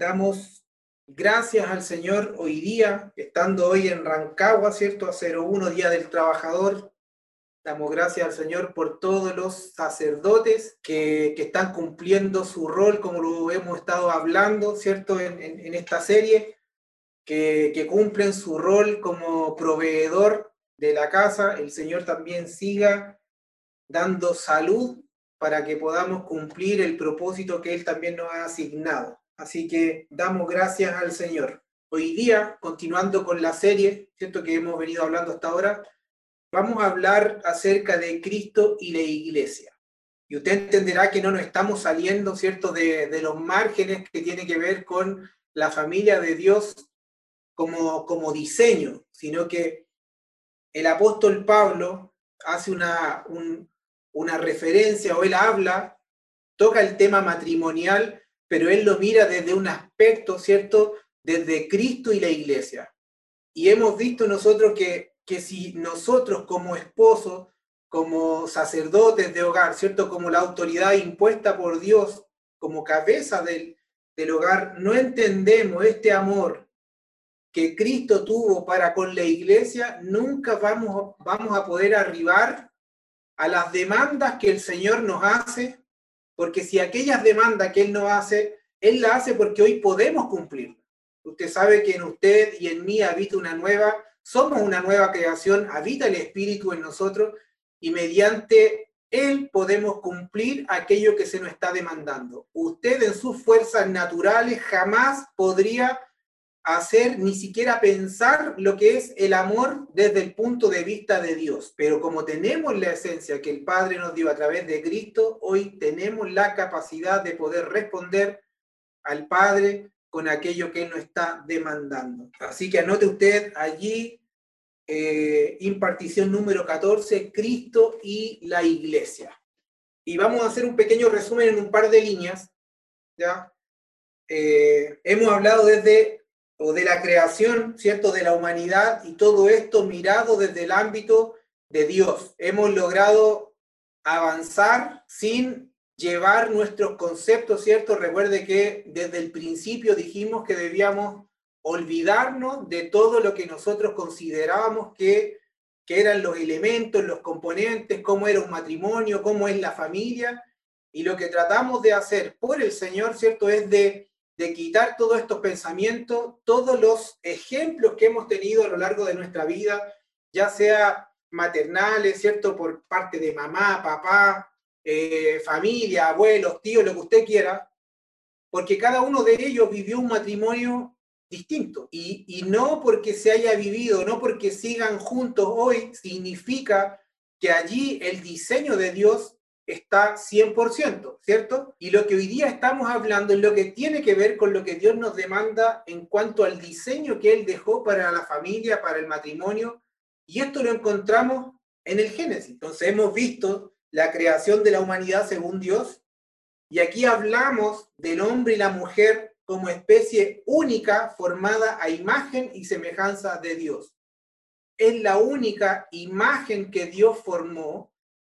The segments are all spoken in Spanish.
damos gracias al Señor hoy día, estando hoy en Rancagua, ¿cierto? A 01 Día del Trabajador. Damos gracias al Señor por todos los sacerdotes que, están cumpliendo su rol, como lo hemos estado hablando, ¿cierto? En, esta serie, que, que cumplen su rol como proveedor de la casa. El Señor también siga dando salud para que podamos cumplir el propósito que Él también nos ha asignado. Así que damos gracias al Señor. Hoy día, continuando con la serie, ¿cierto? Que hemos venido hablando hasta ahora, vamos a hablar acerca de Cristo y la iglesia. Y usted entenderá que no nos estamos saliendo, ¿cierto?, de, de los márgenes que tiene que ver con la familia de Dios como, como diseño, sino que el apóstol Pablo hace una, una referencia o él habla, toca el tema matrimonial, pero él lo mira desde un aspecto, ¿cierto? Desde Cristo y la iglesia. Y hemos visto nosotros que, que si nosotros como esposos, como sacerdotes de hogar, ¿cierto? Como la autoridad impuesta por Dios, como cabeza del, del hogar, no entendemos este amor que Cristo tuvo para con la iglesia, nunca vamos, vamos a poder arribar a las demandas que el Señor nos hace, porque si aquellas demandas que Él nos hace, Él las hace porque hoy podemos cumplir. Usted sabe que en usted y en mí habita una nueva, somos una nueva creación, habita el Espíritu en nosotros y mediante Él podemos cumplir aquello que se nos está demandando. Usted en sus fuerzas naturales jamás podría hacer ni siquiera pensar lo que es el amor desde el punto de vista de Dios. Pero como tenemos la esencia que el Padre nos dio a través de Cristo, hoy tenemos la capacidad de poder responder al Padre con aquello que Él nos está demandando. Así que anote usted allí, eh, impartición número 14, Cristo y la Iglesia. Y vamos a hacer un pequeño resumen en un par de líneas. ¿ya? Eh, hemos hablado desde o de la creación, ¿cierto?, de la humanidad y todo esto mirado desde el ámbito de Dios. Hemos logrado avanzar sin llevar nuestros conceptos, ¿cierto? Recuerde que desde el principio dijimos que debíamos olvidarnos de todo lo que nosotros considerábamos que, que eran los elementos, los componentes, cómo era un matrimonio, cómo es la familia. Y lo que tratamos de hacer por el Señor, ¿cierto? Es de de quitar todos estos pensamientos, todos los ejemplos que hemos tenido a lo largo de nuestra vida, ya sea maternales, ¿cierto? Por parte de mamá, papá, eh, familia, abuelos, tíos, lo que usted quiera, porque cada uno de ellos vivió un matrimonio distinto. Y, y no porque se haya vivido, no porque sigan juntos hoy, significa que allí el diseño de Dios está 100%, ¿cierto? Y lo que hoy día estamos hablando es lo que tiene que ver con lo que Dios nos demanda en cuanto al diseño que Él dejó para la familia, para el matrimonio, y esto lo encontramos en el Génesis. Entonces hemos visto la creación de la humanidad según Dios, y aquí hablamos del hombre y la mujer como especie única formada a imagen y semejanza de Dios. Es la única imagen que Dios formó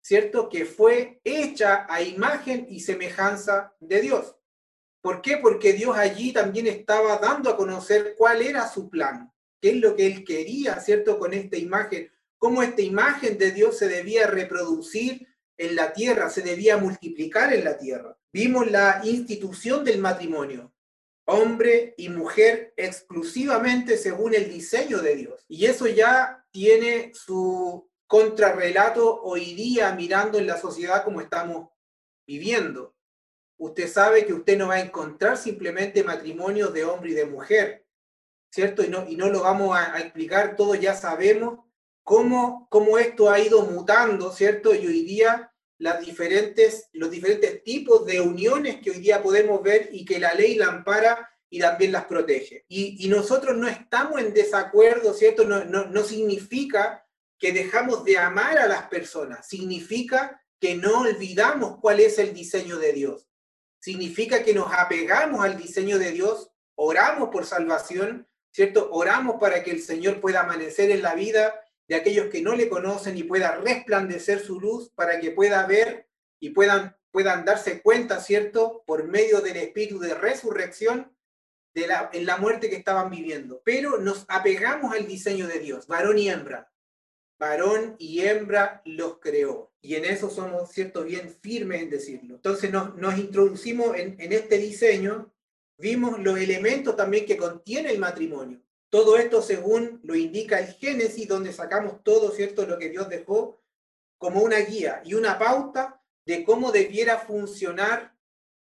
¿cierto? Que fue hecha a imagen y semejanza de Dios. ¿Por qué? Porque Dios allí también estaba dando a conocer cuál era su plan, qué es lo que él quería, ¿cierto? Con esta imagen, cómo esta imagen de Dios se debía reproducir en la tierra, se debía multiplicar en la tierra. Vimos la institución del matrimonio, hombre y mujer exclusivamente según el diseño de Dios. Y eso ya tiene su contrarrelato hoy día mirando en la sociedad como estamos viviendo. Usted sabe que usted no va a encontrar simplemente matrimonios de hombre y de mujer, ¿cierto? Y no, y no lo vamos a, explicar todo, ya sabemos cómo, cómo esto ha ido mutando, ¿cierto? Y hoy día las diferentes, los diferentes tipos de uniones que hoy día podemos ver y que la ley la ampara y también las protege. Y, y nosotros no estamos en desacuerdo, ¿cierto? No, no, no significa que dejamos de amar a las personas, significa que no olvidamos cuál es el diseño de Dios. Significa que nos apegamos al diseño de Dios, oramos por salvación, ¿cierto? Oramos para que el Señor pueda amanecer en la vida de aquellos que no le conocen y pueda resplandecer su luz para que pueda ver y puedan, puedan darse cuenta, ¿cierto? Por medio del espíritu de resurrección, de la, en la muerte que estaban viviendo, pero nos apegamos al diseño de Dios, varón y hembra. Varón y hembra los creó. Y en eso somos, cierto, bien firmes en decirlo. Entonces nos, nos introducimos en, en este diseño, vimos los elementos también que contiene el matrimonio. Todo esto según lo indica el Génesis, donde sacamos todo, ¿cierto?, lo que Dios dejó como una guía y una pauta de cómo debiera funcionar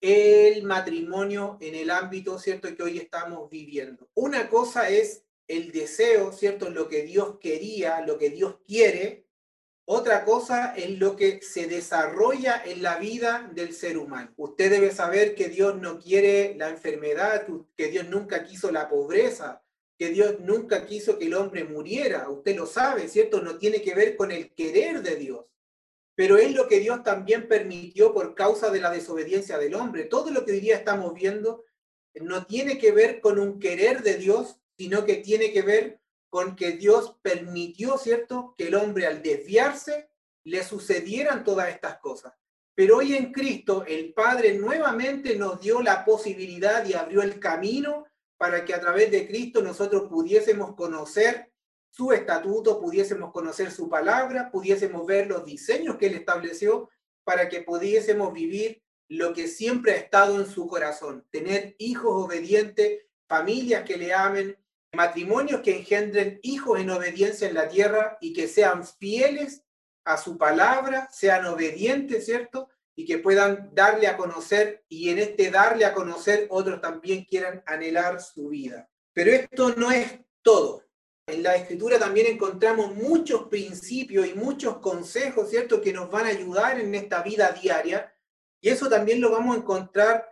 el matrimonio en el ámbito, ¿cierto?, que hoy estamos viviendo. Una cosa es el deseo, ¿cierto?, lo que Dios quería, lo que Dios quiere. Otra cosa es lo que se desarrolla en la vida del ser humano. Usted debe saber que Dios no quiere la enfermedad, que Dios nunca quiso la pobreza, que Dios nunca quiso que el hombre muriera, usted lo sabe, ¿cierto? No tiene que ver con el querer de Dios, pero es lo que Dios también permitió por causa de la desobediencia del hombre. Todo lo que diría estamos viendo no tiene que ver con un querer de Dios, sino que tiene que ver con que Dios permitió, ¿cierto?, que el hombre al desviarse le sucedieran todas estas cosas. Pero hoy en Cristo el Padre nuevamente nos dio la posibilidad y abrió el camino para que a través de Cristo nosotros pudiésemos conocer su estatuto, pudiésemos conocer su palabra, pudiésemos ver los diseños que él estableció para que pudiésemos vivir lo que siempre ha estado en su corazón, tener hijos obedientes, familias que le amen, matrimonios que engendren hijos en obediencia en la tierra y que sean fieles a su palabra, sean obedientes, ¿cierto? y que puedan darle a conocer y en este darle a conocer otros también quieran anhelar su vida. Pero esto no es todo. En la escritura también encontramos muchos principios y muchos consejos, ¿cierto?, que nos van a ayudar en esta vida diaria. Y eso también lo vamos a encontrar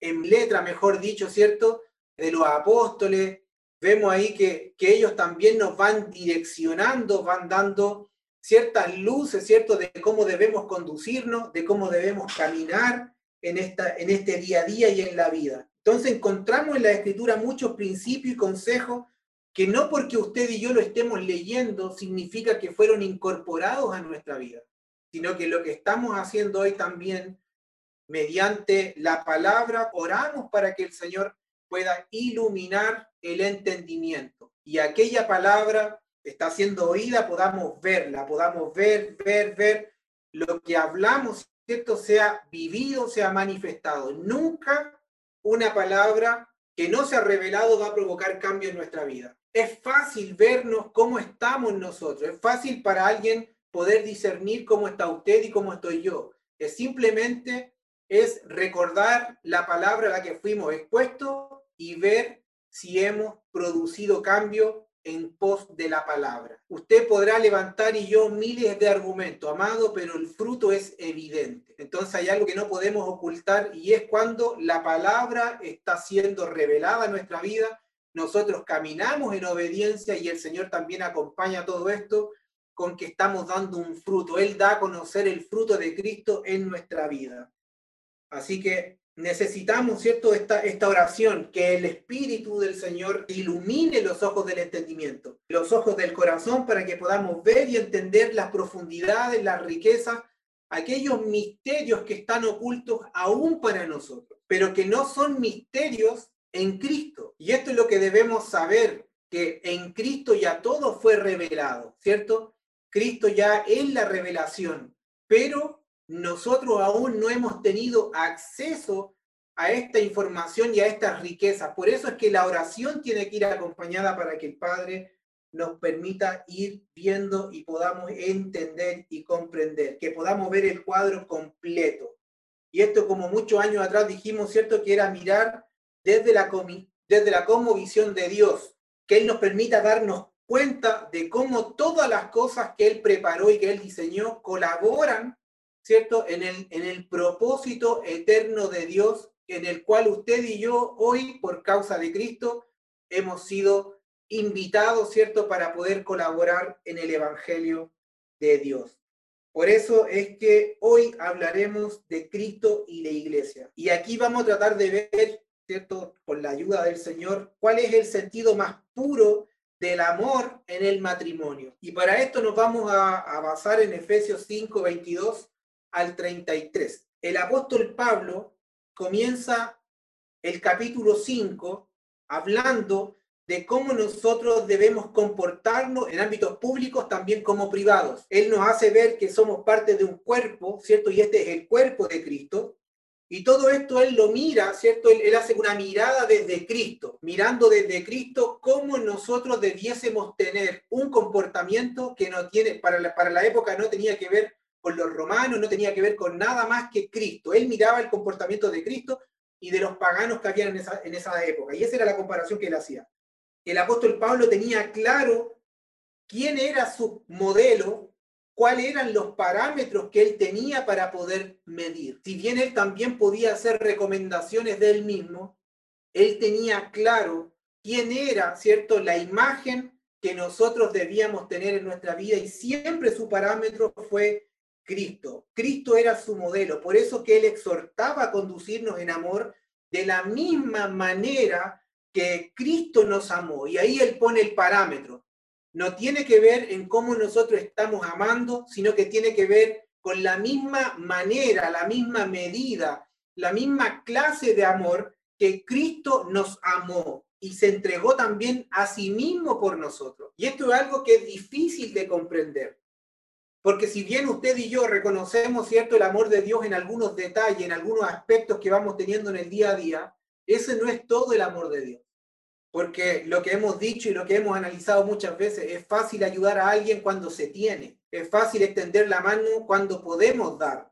en letra, mejor dicho, ¿cierto?, de los apóstoles. Vemos ahí que, que ellos también nos van direccionando, van dando ciertas luces, ¿cierto?, de cómo debemos conducirnos, de cómo debemos caminar en, esta, en este día a día y en la vida. Entonces encontramos en la escritura muchos principios y consejos que no porque usted y yo lo estemos leyendo significa que fueron incorporados a nuestra vida, sino que lo que estamos haciendo hoy también, mediante la palabra, oramos para que el Señor pueda iluminar el entendimiento y aquella palabra está siendo oída, podamos verla, podamos ver, ver, ver lo que hablamos, ¿cierto? Sea vivido, sea manifestado. Nunca una palabra que no se ha revelado va a provocar cambio en nuestra vida. Es fácil vernos cómo estamos nosotros, es fácil para alguien poder discernir cómo está usted y cómo estoy yo. Es simplemente es recordar la palabra a la que fuimos expuestos y ver si hemos producido cambio en pos de la palabra. Usted podrá levantar y yo miles de argumentos, amado, pero el fruto es evidente. Entonces hay algo que no podemos ocultar y es cuando la palabra está siendo revelada en nuestra vida, nosotros caminamos en obediencia y el Señor también acompaña todo esto con que estamos dando un fruto. Él da a conocer el fruto de Cristo en nuestra vida. Así que necesitamos, ¿cierto?, esta, esta oración, que el Espíritu del Señor ilumine los ojos del entendimiento, los ojos del corazón, para que podamos ver y entender las profundidades, las riquezas, aquellos misterios que están ocultos aún para nosotros, pero que no son misterios en Cristo. Y esto es lo que debemos saber, que en Cristo ya todo fue revelado, ¿cierto? Cristo ya es la revelación, pero nosotros aún no hemos tenido acceso a esta información y a estas riquezas. Por eso es que la oración tiene que ir acompañada para que el Padre nos permita ir viendo y podamos entender y comprender, que podamos ver el cuadro completo. Y esto como muchos años atrás dijimos, ¿cierto? Que era mirar desde la, desde la visión de Dios, que Él nos permita darnos cuenta de cómo todas las cosas que Él preparó y que Él diseñó colaboran ¿cierto? En el, en el propósito eterno de Dios, en el cual usted y yo hoy, por causa de Cristo, hemos sido invitados, ¿cierto?, para poder colaborar en el Evangelio de Dios. Por eso es que hoy hablaremos de Cristo y la iglesia. Y aquí vamos a tratar de ver, ¿cierto?, con la ayuda del Señor, cuál es el sentido más puro del amor en el matrimonio. Y para esto nos vamos a, a basar en Efesios 5, 22 al 33. El apóstol Pablo comienza el capítulo 5 hablando de cómo nosotros debemos comportarnos en ámbitos públicos, también como privados. Él nos hace ver que somos parte de un cuerpo, ¿cierto? Y este es el cuerpo de Cristo. Y todo esto él lo mira, ¿cierto? Él, hace una mirada desde Cristo, mirando desde Cristo cómo nosotros debiésemos tener un comportamiento que no tiene, para la, para la época no tenía que ver con los romanos, no tenía que ver con nada más que Cristo. Él miraba el comportamiento de Cristo y de los paganos que habían en esa, en esa época. Y esa era la comparación que él hacía el apóstol Pablo tenía claro quién era su modelo, cuáles eran los parámetros que él tenía para poder medir. Si bien él también podía hacer recomendaciones de él mismo, él tenía claro quién era, ¿cierto?, la imagen que nosotros debíamos tener en nuestra vida y siempre su parámetro fue Cristo. Cristo era su modelo, por eso que él exhortaba a conducirnos en amor de la misma manera que Cristo nos amó. Y ahí Él pone el parámetro. No tiene que ver en cómo nosotros estamos amando, sino que tiene que ver con la misma manera, la misma medida, la misma clase de amor que Cristo nos amó y se entregó también a sí mismo por nosotros. Y esto es algo que es difícil de comprender. Porque si bien usted y yo reconocemos, ¿cierto?, el amor de Dios en algunos detalles, en algunos aspectos que vamos teniendo en el día a día, ese no es todo el amor de Dios. Porque lo que hemos dicho y lo que hemos analizado muchas veces, es fácil ayudar a alguien cuando se tiene. Es fácil extender la mano cuando podemos dar.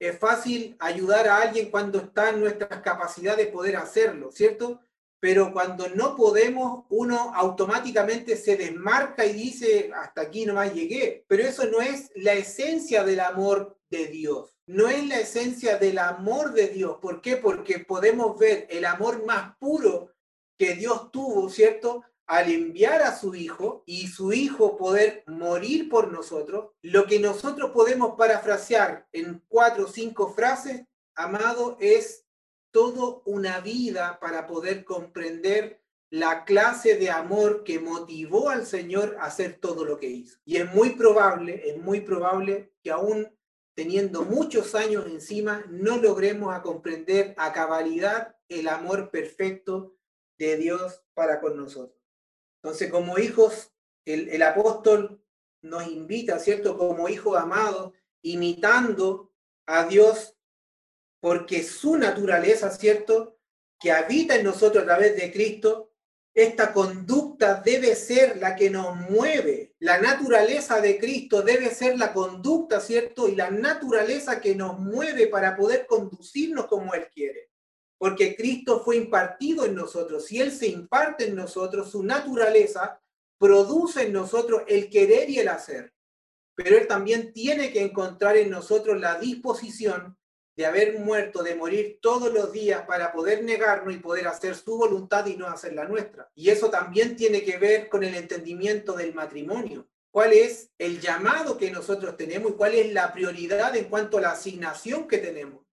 Es fácil ayudar a alguien cuando está en nuestras capacidades de poder hacerlo, ¿cierto? Pero cuando no podemos, uno automáticamente se desmarca y dice, hasta aquí nomás llegué. Pero eso no es la esencia del amor de Dios no es la esencia del amor de Dios. ¿Por qué? Porque podemos ver el amor más puro que Dios tuvo, ¿cierto? Al enviar a su Hijo y su Hijo poder morir por nosotros, lo que nosotros podemos parafrasear en cuatro o cinco frases, amado, es todo una vida para poder comprender la clase de amor que motivó al Señor a hacer todo lo que hizo. Y es muy probable, es muy probable que aún teniendo muchos años encima, no logremos a comprender a cabalidad el amor perfecto de Dios para con nosotros. Entonces, como hijos, el, el apóstol nos invita, ¿cierto? Como hijos amados, imitando a Dios, porque su naturaleza, ¿cierto? Que habita en nosotros a través de Cristo, esta conducta debe ser la que nos mueve. La naturaleza de Cristo debe ser la conducta, ¿cierto? Y la naturaleza que nos mueve para poder conducirnos como Él quiere. Porque Cristo fue impartido en nosotros. Si Él se imparte en nosotros, su naturaleza produce en nosotros el querer y el hacer. Pero Él también tiene que encontrar en nosotros la disposición de haber muerto, de morir todos los días para poder negarnos y poder hacer su voluntad y no hacer la nuestra. Y eso también tiene que ver con el entendimiento del matrimonio. ¿Cuál es el llamado que nosotros tenemos y cuál es la prioridad en cuanto a la asignación que tenemos?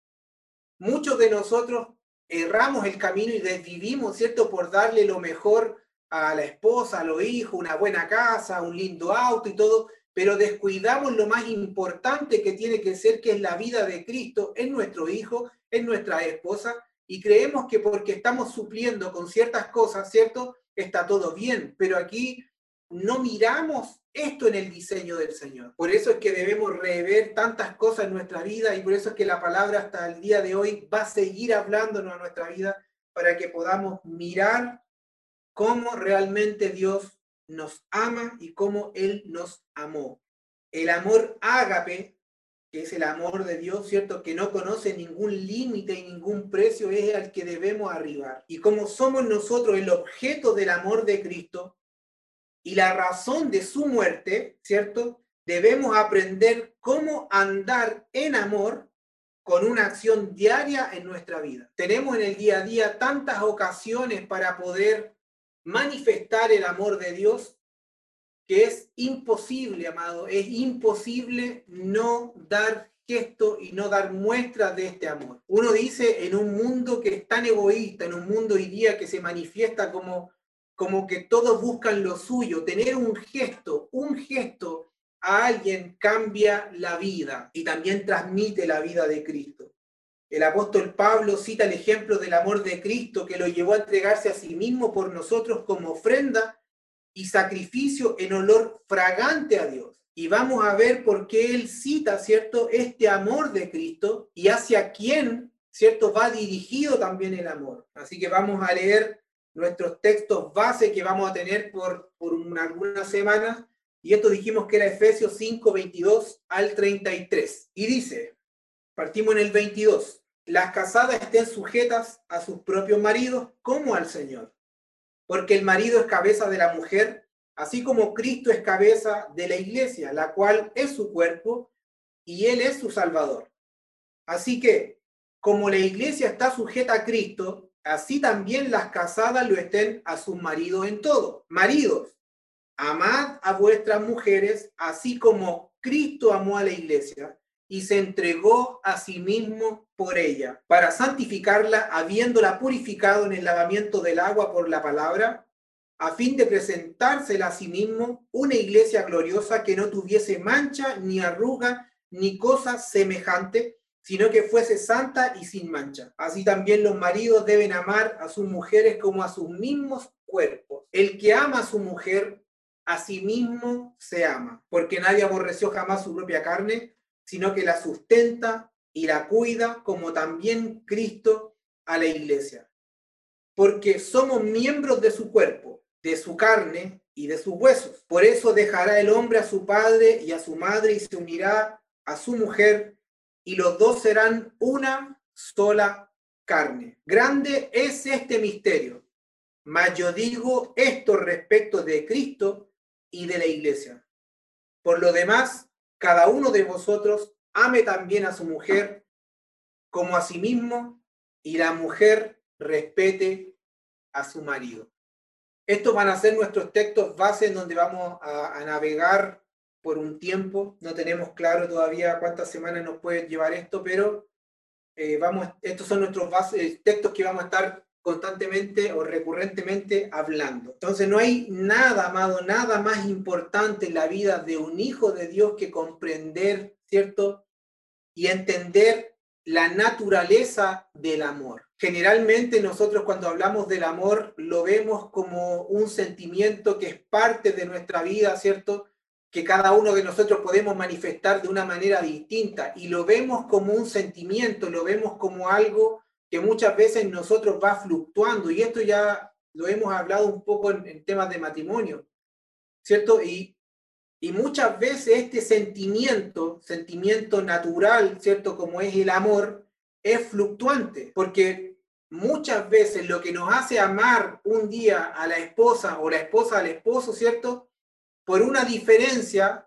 Muchos de nosotros erramos el camino y desvivimos, ¿cierto? Por darle lo mejor a la esposa, a los hijos, una buena casa, un lindo auto y todo, pero descuidamos lo más importante que tiene que ser, que es la vida de Cristo en nuestro hijo, en nuestra esposa, y creemos que porque estamos supliendo con ciertas cosas, ¿cierto? Está todo bien, pero aquí no miramos esto en el diseño del Señor. Por eso es que debemos rever tantas cosas en nuestra vida y por eso es que la palabra hasta el día de hoy va a seguir hablándonos a nuestra vida para que podamos mirar cómo realmente Dios nos ama y cómo Él nos amó. El amor ágape, que es el amor de Dios, ¿cierto? Que no conoce ningún límite y ningún precio, es al que debemos arribar. Y como somos nosotros el objeto del amor de Cristo y la razón de su muerte, ¿cierto? Debemos aprender cómo andar en amor con una acción diaria en nuestra vida. Tenemos en el día a día tantas ocasiones para poder manifestar el amor de Dios, que es imposible, amado, es imposible no dar gesto y no dar muestras de este amor. Uno dice en un mundo que es tan egoísta, en un mundo hoy día que se manifiesta como, como que todos buscan lo suyo, tener un gesto, un gesto a alguien cambia la vida y también transmite la vida de Cristo. el apóstol Pablo cita el ejemplo del amor de Cristo que lo llevó a entregarse a sí mismo por nosotros como ofrenda y sacrificio en olor fragante a Dios. Y vamos a ver por qué él cita, ¿cierto?, este amor de Cristo y hacia quién, ¿cierto?, va dirigido también el amor. Así que vamos a leer nuestros textos base que vamos a tener por, por algunas semanas. Y esto dijimos que era Efesios 5, 22 al 33. Y dice, partimos en el 22, las casadas estén sujetas a sus propios maridos como al Señor. Porque el marido es cabeza de la mujer, así como Cristo es cabeza de la iglesia, la cual es su cuerpo y Él es su Salvador. Así que, como la iglesia está sujeta a Cristo, así también las casadas lo estén a sus maridos en todo. Maridos, amad a vuestras mujeres, así como Cristo amó a la iglesia y se entregó a sí mismo por ella, para santificarla, habiéndola purificado en el lavamiento del agua por la palabra, a fin de presentársela a sí mismo una iglesia gloriosa que no tuviese mancha, ni arruga, ni cosa semejante, sino que fuese santa y sin mancha. Así también los maridos deben amar a sus mujeres como a sus mismos cuerpos. El que ama a su mujer, a sí mismo se ama, porque nadie aborreció jamás su propia carne, sino que la sustenta y la cuida, como también Cristo a la iglesia. Porque somos miembros de su cuerpo, de su carne y de sus huesos. Por eso dejará el hombre a su padre y a su madre y se unirá a su mujer y los dos serán una sola carne. Grande es este misterio, mas yo digo esto respecto de Cristo y de la iglesia. Por lo demás, cada uno de vosotros ame también a su mujer como a sí mismo y la mujer respete a su marido. Estos van a ser nuestros textos base en donde vamos a, navegar por un tiempo. No tenemos claro todavía cuántas semanas nos puede llevar esto, pero eh, vamos, estos son nuestros textos que vamos a estar constantemente o recurrentemente hablando. Entonces no hay nada, amado, nada más importante en la vida de un hijo de Dios que comprender, ¿cierto? Y entender la naturaleza del amor. Generalmente nosotros cuando hablamos del amor lo vemos como un sentimiento que es parte de nuestra vida, ¿cierto? que cada uno de nosotros podemos manifestar de una manera distinta y lo vemos como un sentimiento, lo vemos como algo que muchas veces nosotros va fluctuando y esto ya lo hemos hablado un poco en, temas de matrimonio, ¿cierto? Y, y muchas veces este sentimiento, sentimiento natural, ¿cierto? Como es el amor, es fluctuante, porque muchas veces lo que nos hace amar un día a la esposa o la esposa al esposo, ¿cierto? por una diferencia,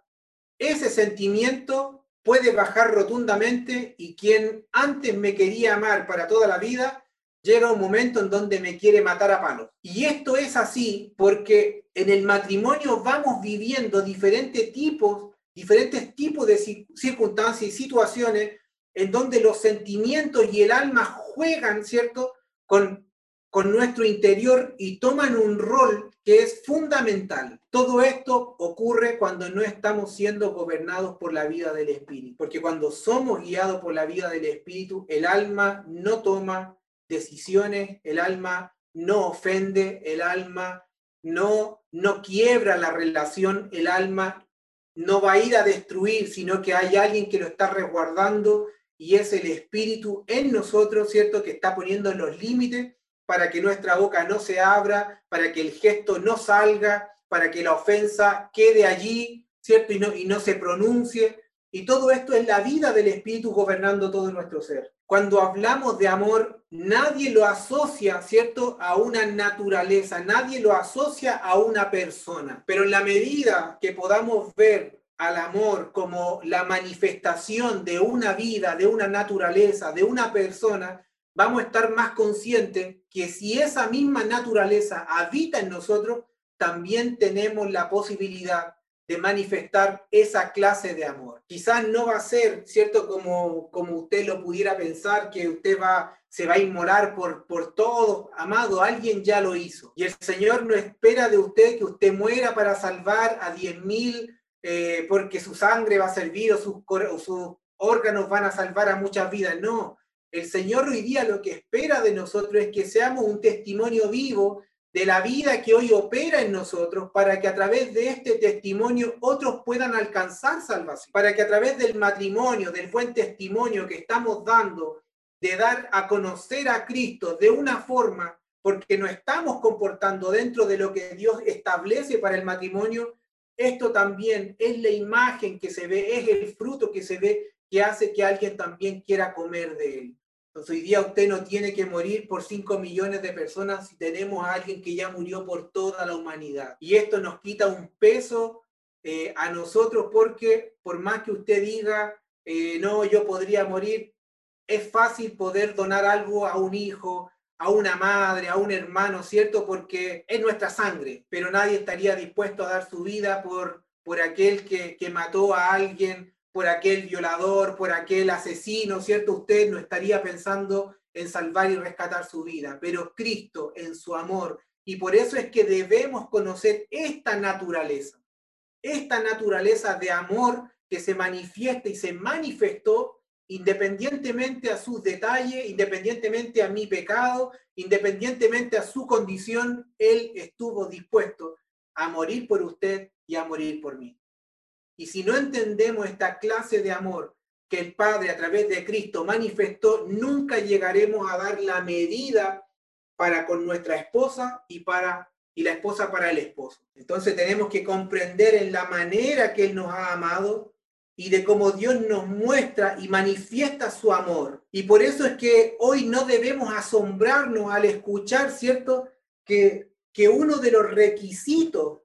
ese sentimiento puede bajar rotundamente y quien antes me quería amar para toda la vida, llega un momento en donde me quiere matar a palos. Y esto es así porque en el matrimonio vamos viviendo diferentes tipos, diferentes tipos de circunstancias y situaciones en donde los sentimientos y el alma juegan, ¿cierto? Con con nuestro interior y toman un rol que es fundamental. Todo esto ocurre cuando no estamos siendo gobernados por la vida del Espíritu, porque cuando somos guiados por la vida del Espíritu, el alma no toma decisiones, el alma no ofende, el alma no, no quiebra la relación, el alma no va a ir a destruir, sino que hay alguien que lo está resguardando y es el Espíritu en nosotros, ¿cierto? Que está poniendo los límites para que nuestra boca no se abra, para que el gesto no salga, para que la ofensa quede allí, ¿cierto? Y no, se pronuncie. Y todo esto es la vida del Espíritu gobernando todo nuestro ser. Cuando hablamos de amor, nadie lo asocia, ¿cierto?, a una naturaleza, nadie lo asocia a una persona. Pero en la medida que podamos ver al amor como la manifestación de una vida, de una naturaleza, de una persona, vamos a estar más conscientes que si esa misma naturaleza habita en nosotros, también tenemos la posibilidad de manifestar esa clase de amor. Quizás no va a ser, ¿cierto? Como, como usted lo pudiera pensar, que usted va, se va a inmolar por, por todo. Amado, alguien ya lo hizo. Y el Señor no espera de usted que usted muera para salvar a 10.000 mil eh, porque su sangre va a servir o sus, sus órganos van a salvar a muchas vidas. No, El Señor hoy día lo que espera de nosotros es que seamos un testimonio vivo de la vida que hoy opera en nosotros para que a través de este testimonio otros puedan alcanzar salvación, para que a través del matrimonio, del buen testimonio que estamos dando, de dar a conocer a Cristo de una forma, porque nos estamos comportando dentro de lo que Dios establece para el matrimonio, esto también es la imagen que se ve, es el fruto que se ve que hace que alguien también quiera comer de él. Hoy día usted no tiene que morir por 5 millones de personas si tenemos a alguien que ya murió por toda la humanidad. Y esto nos quita un peso eh, a nosotros porque por más que usted diga, eh, no, yo podría morir, es fácil poder donar algo a un hijo, a una madre, a un hermano, ¿cierto? Porque es nuestra sangre, pero nadie estaría dispuesto a dar su vida por, por aquel que, que mató a alguien por aquel violador, por aquel asesino, ¿cierto? Usted no estaría pensando en salvar y rescatar su vida, pero Cristo en su amor. Y por eso es que debemos conocer esta naturaleza, esta naturaleza de amor que se manifiesta y se manifestó independientemente a sus detalles, independientemente a mi pecado, independientemente a su condición, Él estuvo dispuesto a morir por usted y a morir por mí. Y si no entendemos esta clase de amor que el Padre a través de Cristo manifestó, nunca llegaremos a dar la medida para con nuestra esposa y para y la esposa para el esposo. Entonces tenemos que comprender en la manera que Él nos ha amado y de cómo Dios nos muestra y manifiesta su amor. Y por eso es que hoy no debemos asombrarnos al escuchar, ¿cierto? Que, que uno de los requisitos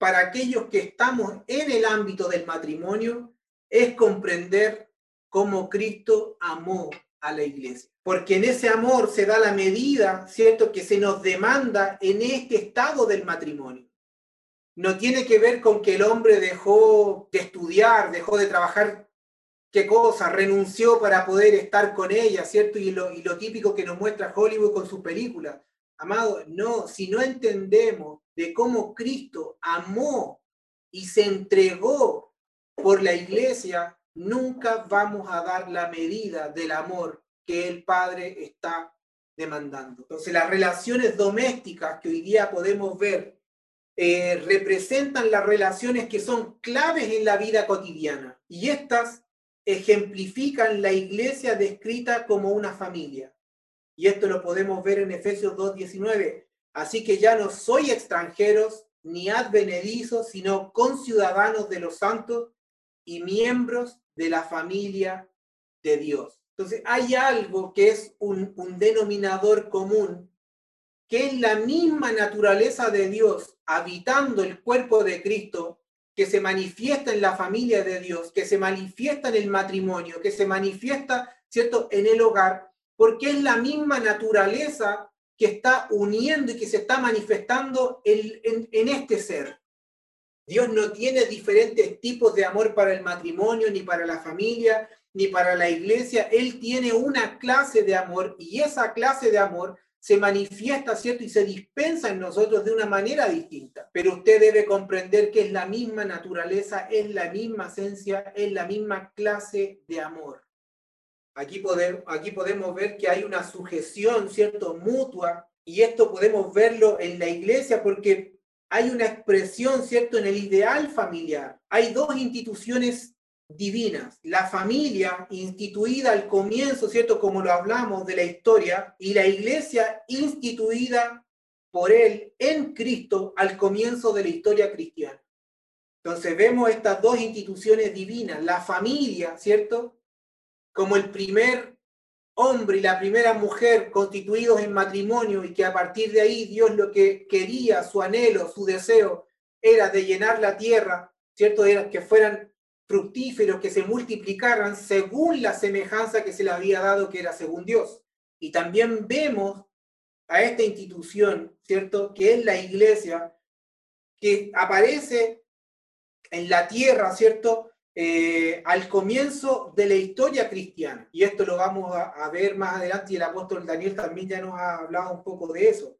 para aquellos que estamos en el ámbito del matrimonio es comprender cómo Cristo amó a la iglesia. Porque en ese amor se da la medida, ¿cierto?, que se nos demanda en este estado del matrimonio. No tiene que ver con que el hombre dejó de estudiar, dejó de trabajar, qué cosa, renunció para poder estar con ella, ¿cierto? Y lo, y lo típico que nos muestra Hollywood con sus películas. Amado, no, si no entendemos de cómo Cristo amó y se entregó por la iglesia, nunca vamos a dar la medida del amor que el Padre está demandando. Entonces, las relaciones domésticas que hoy día podemos ver eh, representan las relaciones que son claves en la vida cotidiana y estas ejemplifican la iglesia descrita como una familia. Y esto lo podemos ver en Efesios 2.19. Así que ya no soy extranjeros ni advenedizos, sino conciudadanos de los santos y miembros de la familia de Dios. Entonces, hay algo que es un, un denominador común, que es la misma naturaleza de Dios habitando el cuerpo de Cristo, que se manifiesta en la familia de Dios, que se manifiesta en el matrimonio, que se manifiesta, ¿cierto?, en el hogar, porque es la misma naturaleza que está uniendo y que se está manifestando en, este ser. Dios no tiene diferentes tipos de amor para el matrimonio, ni para la familia, ni para la iglesia. Él tiene una clase de amor y esa clase de amor se manifiesta, ¿cierto? Y se dispensa en nosotros de una manera distinta. Pero usted debe comprender que es la misma naturaleza, es la misma esencia, es la misma clase de amor. Aquí podemos, aquí podemos ver que hay una sujeción, ¿cierto?, mutua, y esto podemos verlo en la iglesia porque hay una expresión, ¿cierto?, en el ideal familiar. Hay dos instituciones divinas, la familia instituida al comienzo, ¿cierto?, como lo hablamos de la historia, y la iglesia instituida por él en Cristo al comienzo de la historia cristiana. Entonces vemos estas dos instituciones divinas, la familia, ¿cierto? Como el primer hombre y la primera mujer constituidos en matrimonio y que a partir de ahí Dios lo que quería, su anhelo, su deseo, era de llenar la tierra, ¿cierto? Era que fueran fructíferos, que se multiplicaran según la semejanza que se le había dado, que era según Dios. Y también vemos a esta institución, ¿cierto? Que es la iglesia, que aparece en la tierra, ¿cierto? Eh, al comienzo de la historia cristiana. Y esto lo vamos a, ver más adelante y el apóstol Daniel también ya nos ha hablado un poco de eso.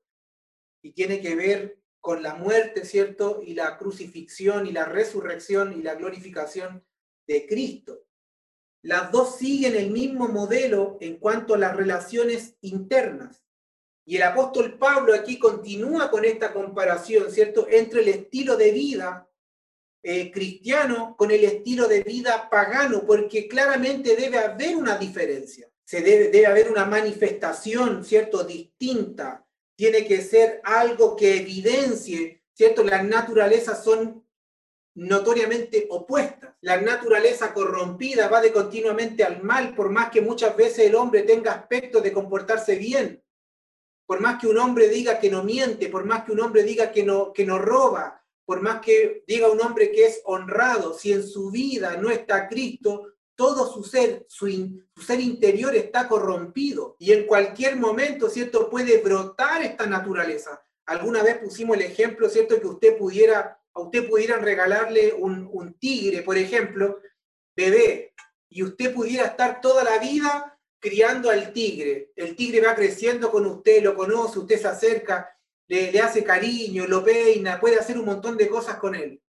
Y tiene que ver con la muerte, ¿cierto? Y la crucifixión y la resurrección y la glorificación de Cristo. las dos siguen el mismo modelo en cuanto a las relaciones internas. Y el apóstol Pablo aquí continúa con esta comparación, ¿cierto?, entre el estilo de vida eh, cristiano con el estilo de vida pagano, porque claramente debe haber una diferencia. Se debe, debe haber una manifestación, ¿cierto?, distinta. Tiene que ser algo que evidencie, ¿cierto? Las naturalezas son notoriamente opuestas. La naturaleza corrompida va de continuamente al mal, por más que muchas veces el hombre tenga aspectos de comportarse bien, por más que un hombre diga que no miente, por más que un hombre diga que no, que no roba, por más que diga un hombre que es honrado, si en su vida no está Cristo, todo su ser, su, ser interior está corrompido y en cualquier momento, ¿cierto? Puede brotar esta naturaleza. Alguna vez pusimos el ejemplo, ¿cierto? Que usted pudiera a usted pudieran regalarle un, tigre, por ejemplo, bebé, y usted pudiera estar toda la vida criando al tigre. El tigre va creciendo con usted, lo conoce, usted se acerca, le, hace cariño, lo peina, puede hacer un montón de cosas con él.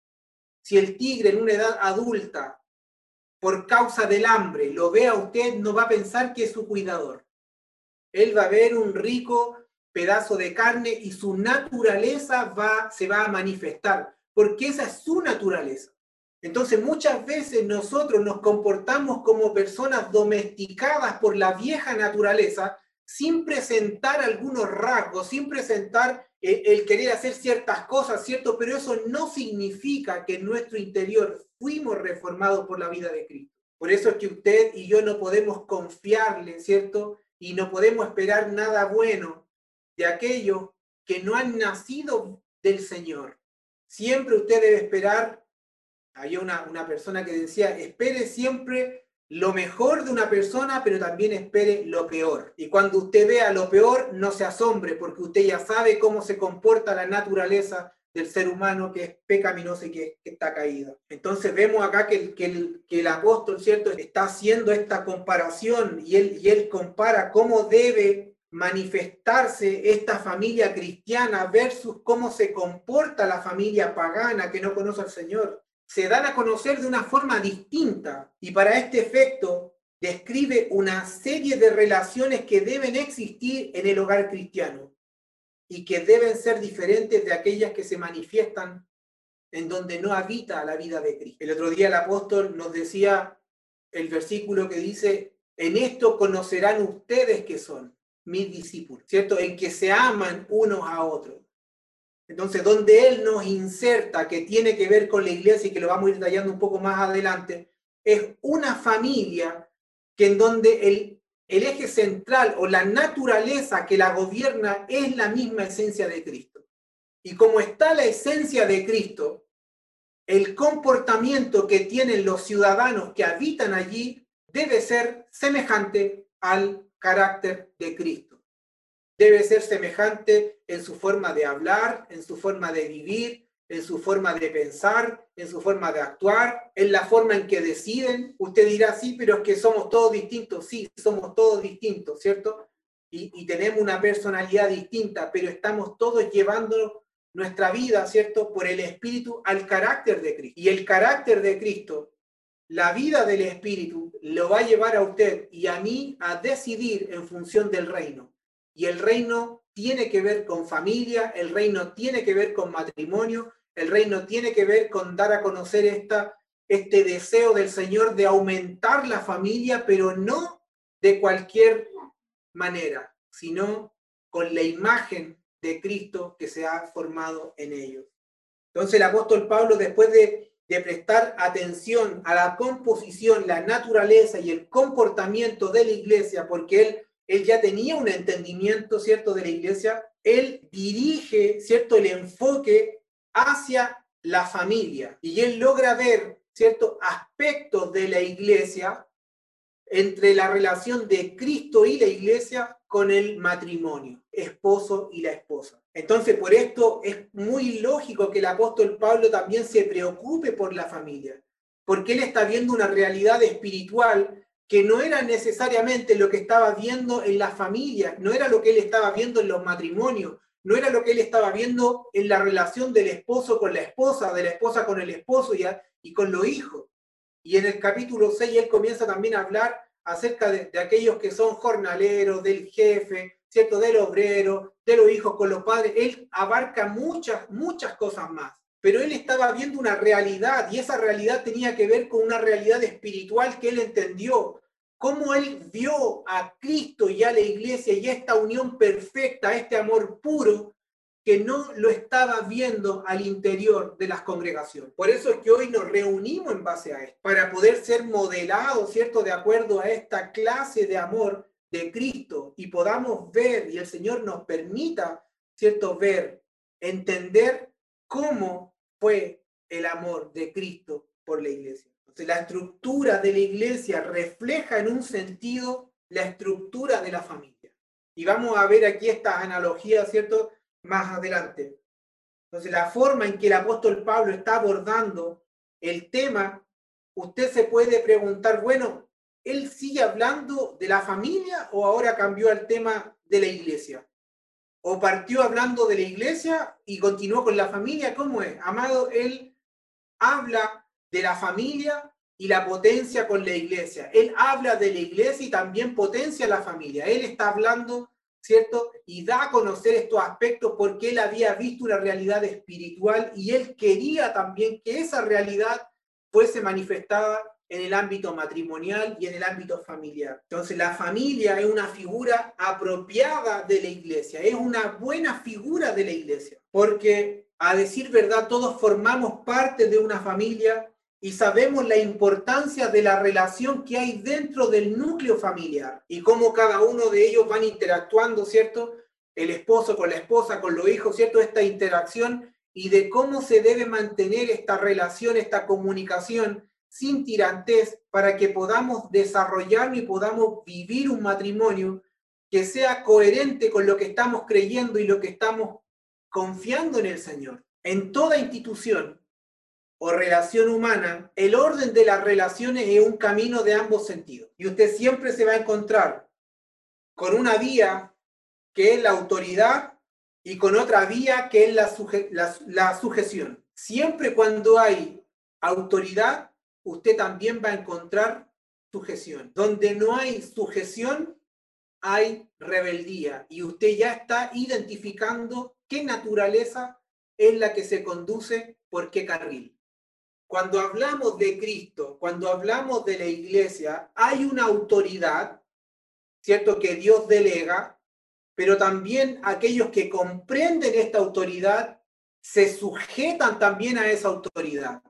Si el tigre en una edad adulta, por causa del hambre, lo ve a usted, no va a pensar que es su cuidador. Él va a ver un rico pedazo de carne y su naturaleza va, se va a manifestar porque esa es su naturaleza. Entonces muchas veces nosotros nos comportamos como personas domesticadas por la vieja naturaleza sin presentar algunos rasgos, sin presentar el querer hacer ciertas cosas, ¿cierto? Pero eso no significa que en nuestro interior fuimos reformados por la vida de Cristo. Por eso es que usted y yo no podemos confiarle, ¿cierto? Y no podemos esperar nada bueno de aquellos que no han nacido del Señor. Siempre usted debe esperar, había una, una persona que decía, espere siempre lo mejor de una persona, pero también espere lo peor. Y cuando usted vea lo peor, no se asombre, porque usted ya sabe cómo se comporta la naturaleza del ser humano que es pecaminoso y que, está caído. Entonces vemos acá que, que, el, que el apóstol, ¿cierto?, está haciendo esta comparación y él, y él compara cómo debe manifestarse esta familia cristiana versus cómo se comporta la familia pagana que no conoce al Señor. Se dan a conocer de una forma distinta y para este efecto describe una serie de relaciones que deben existir en el hogar cristiano y que deben ser diferentes de aquellas que se manifiestan en donde no habita la vida de Cristo. El otro día el apóstol nos decía el versículo que dice, en esto conocerán ustedes que son mis discípulos, ¿cierto? En que se aman unos a otros. Entonces, donde Él nos inserta, que tiene que ver con la iglesia y que lo vamos a ir detallando un poco más adelante, es una familia que en donde el, el eje central o la naturaleza que la gobierna es la misma esencia de Cristo. Y como está la esencia de Cristo, el comportamiento que tienen los ciudadanos que habitan allí debe ser semejante al carácter de Cristo. Debe ser semejante en su forma de hablar, en su forma de vivir, en su forma de pensar, en su forma de actuar, en la forma en que deciden. Usted dirá, sí, pero es que somos todos distintos. Sí, somos todos distintos, ¿cierto? Y, tenemos una personalidad distinta, pero estamos todos llevando nuestra vida, ¿cierto? Por el Espíritu al carácter de Cristo. Y el carácter de Cristo la vida del Espíritu lo va a llevar a usted y a mí a decidir en función del reino. Y el reino tiene que ver con familia, el reino tiene que ver con matrimonio, el reino tiene que ver con dar a conocer esta, este deseo del Señor de aumentar la familia, pero no de cualquier manera, sino con la imagen de Cristo que se ha formado en ellos. Entonces el apóstol Pablo, después de de prestar atención a la composición, la naturaleza y el comportamiento de la iglesia, porque él, él ya tenía un entendimiento, ¿cierto?, de la iglesia, él dirige, ¿cierto?, el enfoque hacia la familia y él logra ver, ¿cierto?, aspectos de la iglesia entre la relación de Cristo y la iglesia con el matrimonio, esposo y la esposa. Entonces, por esto es muy lógico que el apóstol Pablo también se preocupe por la familia, porque él está viendo una realidad espiritual que no era necesariamente lo que estaba viendo en la familia, no era lo que él estaba viendo en los matrimonios, no era lo que él estaba viendo en la relación del esposo con la esposa, de la esposa con el esposo y, y con los hijos. Y en el capítulo 6 él comienza también a hablar acerca de, de aquellos que son jornaleros, del jefe, ¿cierto? Del obrero, de los hijos con los padres. Él abarca muchas, muchas cosas más. Pero él estaba viendo una realidad y esa realidad tenía que ver con una realidad espiritual que él entendió. Cómo él vio a Cristo y a la iglesia y esta unión perfecta, este amor puro que no lo estaba viendo al interior de las congregaciones. Por eso es que hoy nos reunimos en base a esto, para poder ser modelados, ¿cierto? De acuerdo a esta clase de amor de Cristo y podamos ver y el Señor nos permita, ¿cierto? Ver, entender cómo fue el amor de Cristo por la iglesia. Entonces, la estructura de la iglesia refleja en un sentido la estructura de la familia. Y vamos a ver aquí esta analogía, ¿cierto? Más adelante. Entonces, la forma en que el apóstol Pablo está abordando el tema, usted se puede preguntar, bueno, ¿él sigue hablando de la familia o ahora cambió al tema de la iglesia? ¿O partió hablando de la iglesia y continuó con la familia? ¿Cómo es? Amado, él habla de la familia y la potencia con la iglesia. Él habla de la iglesia y también potencia la familia. Él está hablando, ¿cierto? Y da a conocer estos aspectos porque él había visto una realidad espiritual y él quería también que esa realidad fuese manifestada en el ámbito matrimonial y en el ámbito familiar. Entonces la familia es una figura apropiada de la iglesia, es una buena figura de la iglesia, porque a decir verdad todos formamos parte de una familia y sabemos la importancia de la relación que hay dentro del núcleo familiar y cómo cada uno de ellos van interactuando, ¿cierto? El esposo con la esposa, con los hijos, ¿cierto? Esta interacción y de cómo se debe mantener esta relación, esta comunicación sin tirantes, para que podamos desarrollar y podamos vivir un matrimonio que sea coherente con lo que estamos creyendo y lo que estamos confiando en el Señor. En toda institución o relación humana, el orden de las relaciones es un camino de ambos sentidos. Y usted siempre se va a encontrar con una vía que es la autoridad y con otra vía que es la, la sujeción. Siempre cuando hay autoridad, usted también va a encontrar sujeción. Donde no hay sujeción, hay rebeldía. Y usted ya está identificando qué naturaleza es la que se conduce por qué carril. Cuando hablamos de Cristo, cuando hablamos de la iglesia, hay una autoridad, ¿cierto? Que Dios delega, pero también aquellos que comprenden esta autoridad se sujetan también a esa autoridad.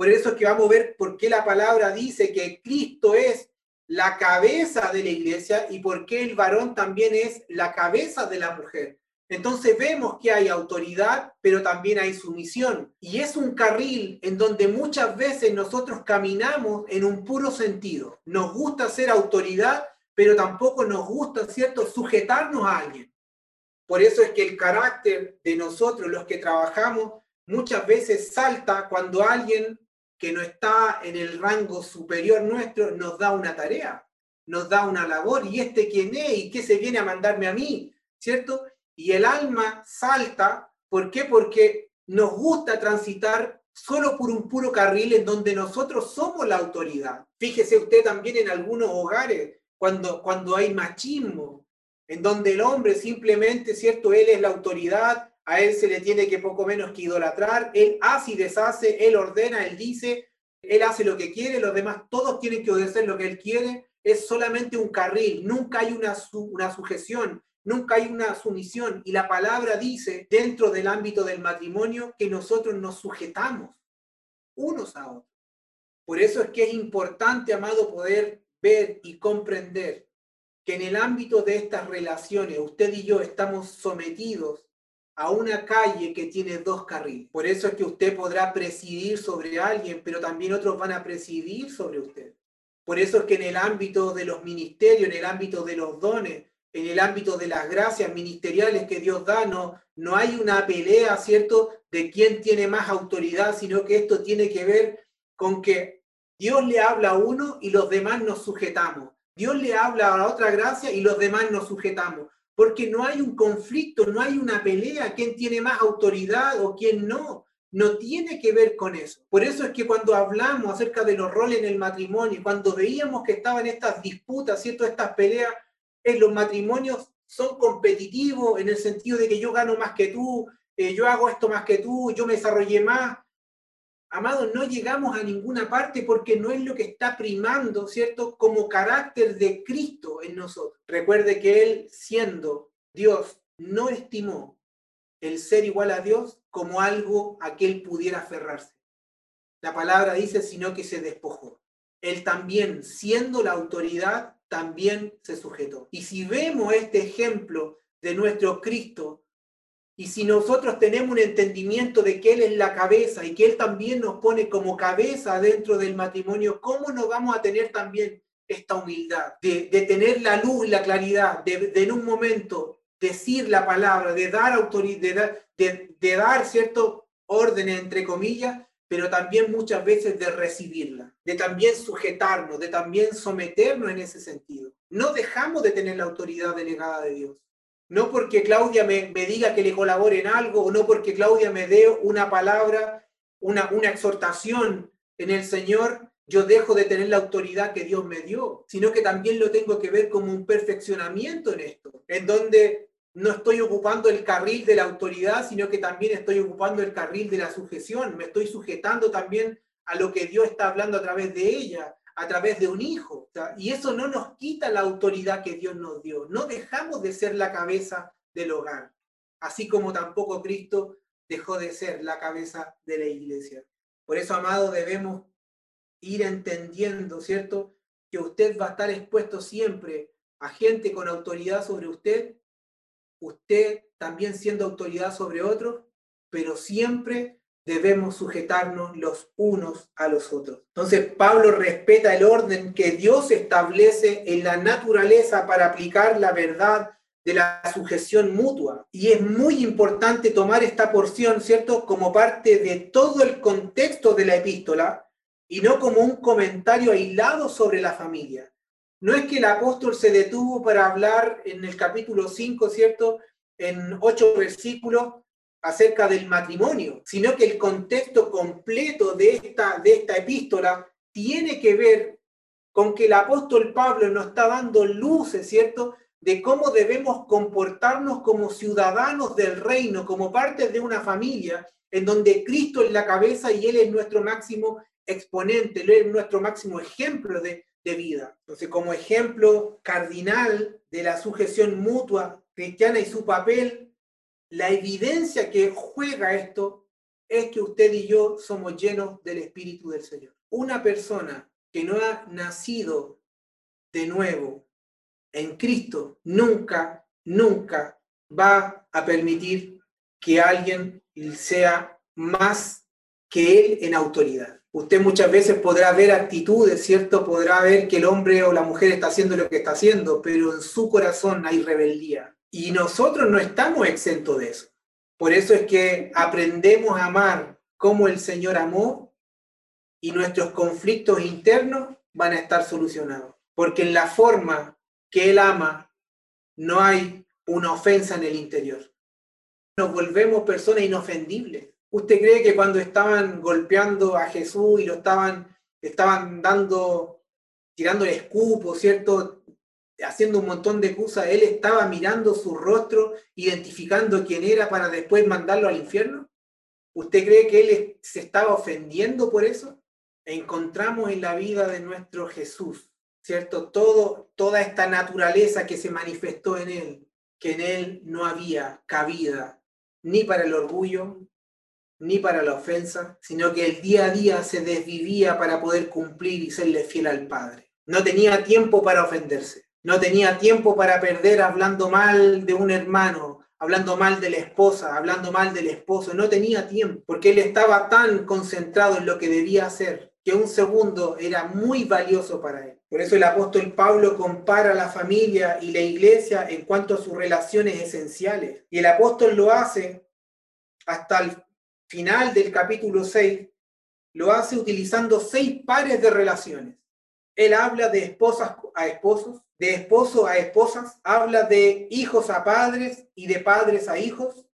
Por eso es que vamos a ver por qué la palabra dice que Cristo es la cabeza de la iglesia y por qué el varón también es la cabeza de la mujer. Entonces vemos que hay autoridad, pero también hay sumisión. Y es un carril en donde muchas veces nosotros caminamos en un puro sentido. Nos gusta ser autoridad, pero tampoco nos gusta, ¿cierto?, sujetarnos a alguien. Por eso es que el carácter de nosotros, los que trabajamos, muchas veces salta cuando alguien que no está en el rango superior nuestro nos da una tarea, nos da una labor, y este quién es y qué se viene a mandarme a mí, ¿cierto? Y el alma salta, ¿por qué? Porque nos gusta transitar solo por un puro carril en donde nosotros somos la autoridad. Fíjese usted también en algunos hogares, cuando, cuando hay machismo, en donde el hombre simplemente, ¿cierto? Él es la autoridad, a él se le tiene que poco menos que idolatrar, él hace y deshace, él ordena, él dice, él hace lo que quiere, los demás todos tienen que obedecer lo que él quiere, es solamente un carril, nunca hay una, una sujeción, nunca hay una sumisión. Y la palabra dice dentro del ámbito del matrimonio que nosotros nos sujetamos unos a otros. Por eso es que es importante, amado, poder ver y comprender que en el ámbito de estas relaciones, usted y yo estamos sometidos a una calle que tiene dos carriles. Por eso es que usted podrá presidir sobre alguien, pero también otros van a presidir sobre usted. Por eso es que en el ámbito de los ministerios, en el ámbito de los dones, en el ámbito de las gracias ministeriales que Dios da, no, no hay una pelea, ¿cierto?, de quién tiene más autoridad, sino que esto tiene que ver con que Dios le habla a uno y los demás nos sujetamos. Dios le habla a otra gracia y los demás nos sujetamos porque no hay un conflicto, no hay una pelea, quién tiene más autoridad o quién no. no tiene que ver con eso. Por eso es que cuando hablamos acerca de los roles en el matrimonio, cuando veíamos que estaban estas disputas, ¿cierto? Estas peleas, en los matrimonios son competitivos en el sentido de que yo gano más que tú, eh, yo hago esto más que tú, yo me desarrollé más. Amados, no llegamos a ninguna parte porque no es lo que está primando, ¿cierto? Como carácter de Cristo en nosotros. Recuerde que Él, siendo Dios, no estimó el ser igual a Dios como algo a que Él pudiera aferrarse. La palabra dice, sino que se despojó. Él también, siendo la autoridad, también se sujetó. Y si vemos este ejemplo de nuestro Cristo, y si nosotros tenemos un entendimiento de que Él es la cabeza y que Él también nos pone como cabeza dentro del matrimonio, ¿cómo no vamos a tener también esta humildad de, tener la luz la claridad, de, en un momento decir la palabra, de dar autoridad, de, de dar cierto orden, entre comillas, pero también muchas veces de recibirla, de también sujetarnos, de también someternos en ese sentido. No dejamos de tener la autoridad delegada de Dios. No porque Claudia me, diga que le colabore en algo, o no porque Claudia me dé una palabra, una, una exhortación en el Señor, yo dejo de tener la autoridad que Dios me dio, sino que también lo tengo que ver como un perfeccionamiento en esto, en donde no estoy ocupando el carril de la autoridad, sino que también estoy ocupando el carril de la sujeción. Me estoy sujetando también a lo que Dios está hablando a través de ella, a través de un hijo. Y eso no nos quita la autoridad que Dios nos dio. No dejamos de ser la cabeza del hogar, así como tampoco Cristo dejó de ser la cabeza de la iglesia. Por eso, amado, debemos ir entendiendo, ¿cierto? Que usted va a estar expuesto siempre a gente con autoridad sobre usted usted también siendo autoridad sobre otros, pero siempre debemos sujetarnos los unos a los otros. Entonces Pablo respeta el orden que Dios establece en la naturaleza para aplicar la verdad de la sujeción mutua. Y es muy importante tomar esta porción, ¿cierto?, como parte de todo el contexto de la epístola y no como un comentario aislado sobre la familia. No es que el apóstol se detuvo para hablar en el capítulo 5, ¿cierto? En ocho versículos acerca del matrimonio, sino que el contexto completo de esta, de esta epístola tiene que ver con que el apóstol Pablo nos está dando luces, ¿cierto? De cómo debemos comportarnos como ciudadanos del reino, como parte de una familia, en donde Cristo es la cabeza y Él es nuestro máximo exponente, Él es nuestro máximo ejemplo de, de vida. Entonces, como ejemplo cardinal de la sujeción mutua cristiana y su papel, la evidencia que juega esto es que usted y yo somos llenos del Espíritu del Señor. Una persona que no ha nacido de nuevo en Cristo nunca, nunca va a permitir que alguien sea más que él en autoridad. Usted muchas veces podrá ver actitudes, ¿cierto? Podrá ver que el hombre o la mujer está haciendo lo que está haciendo, pero en su corazón hay rebeldía. Y nosotros no estamos exentos de eso. Por eso es que aprendemos a amar como el Señor amó y nuestros conflictos internos van a estar solucionados. Porque en la forma que Él ama no hay una ofensa en el interior. Nos volvemos personas inofendibles ¿Usted cree que cuando estaban golpeando a Jesús y lo estaban, estaban dando, tirando el escupo, ¿cierto? Haciendo un montón de cosas, él estaba mirando su rostro, identificando quién era para después mandarlo al infierno? ¿Usted cree que él se estaba ofendiendo por eso? Encontramos en la vida de nuestro Jesús, ¿cierto? Todo, toda esta naturaleza que se manifestó en él, que en él no había cabida ni para el orgullo, ni para la ofensa, sino que el día a día se desvivía para poder cumplir y serle fiel al Padre. No tenía tiempo para ofenderse, no tenía tiempo para perder hablando mal de un hermano, hablando mal de la esposa, hablando mal del esposo, no tenía tiempo, porque él estaba tan concentrado en lo que debía hacer que un segundo era muy valioso para él. Por eso el apóstol Pablo compara la familia y la iglesia en cuanto a sus relaciones esenciales. Y el apóstol lo hace hasta el final del capítulo 6, lo hace utilizando seis pares de relaciones. Él habla de esposas a esposos, de esposo a esposas, habla de hijos a padres y de padres a hijos,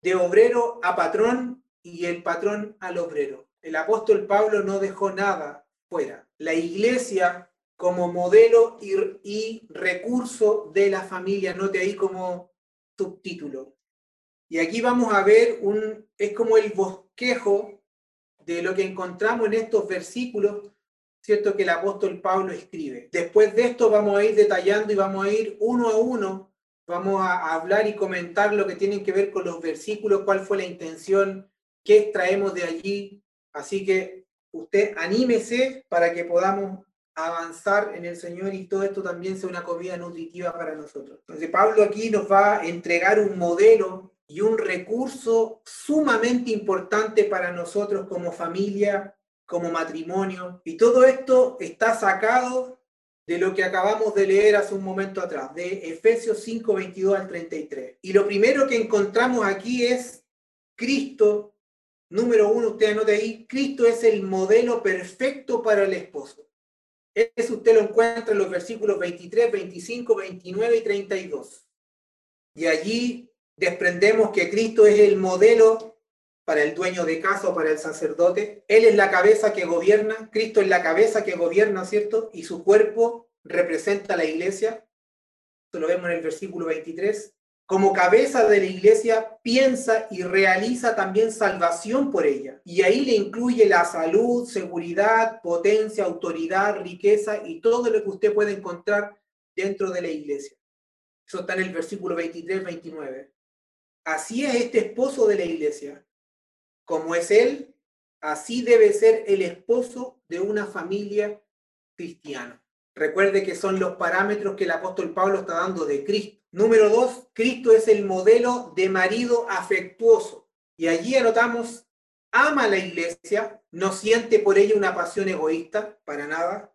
de obrero a patrón y el patrón al obrero. El apóstol Pablo no dejó nada fuera. La iglesia como modelo y, recurso de la familia, note ahí como subtítulo. Y aquí vamos a ver un, es como el bosquejo de lo que encontramos en estos versículos, ¿cierto? Que el apóstol Pablo escribe. Después de esto vamos a ir detallando y vamos a ir uno a uno, vamos a hablar y comentar lo que tienen que ver con los versículos, cuál fue la intención, qué extraemos de allí. Así que usted anímese para que podamos avanzar en el Señor y todo esto también sea una comida nutritiva para nosotros. Entonces Pablo aquí nos va a entregar un modelo y un recurso sumamente importante para nosotros como familia, como matrimonio. Y todo esto está sacado de lo que acabamos de leer hace un momento atrás, de Efesios 5, 22 al 33. Y lo primero que encontramos aquí es Cristo, número uno, usted anote ahí, Cristo es el modelo perfecto para el esposo. Eso usted lo encuentra en los versículos 23, 25, 29 y 32. Y allí desprendemos que Cristo es el modelo para el dueño de casa o para el sacerdote. Él es la cabeza que gobierna, Cristo es la cabeza que gobierna, ¿cierto? Y su cuerpo representa la iglesia. Esto lo vemos en el versículo 23. Como cabeza de la iglesia, piensa y realiza también salvación por ella. Y ahí le incluye la salud, seguridad, potencia, autoridad, riqueza y todo lo que usted puede encontrar dentro de la iglesia. Eso está en el versículo 23, 29. Así es este esposo de la iglesia. Como es él, así debe ser el esposo de una familia cristiana. Recuerde que son los parámetros que el apóstol Pablo está dando de Cristo. Número dos, Cristo es el modelo de marido afectuoso. Y allí anotamos, ama a la iglesia, no siente por ella una pasión egoísta, para nada.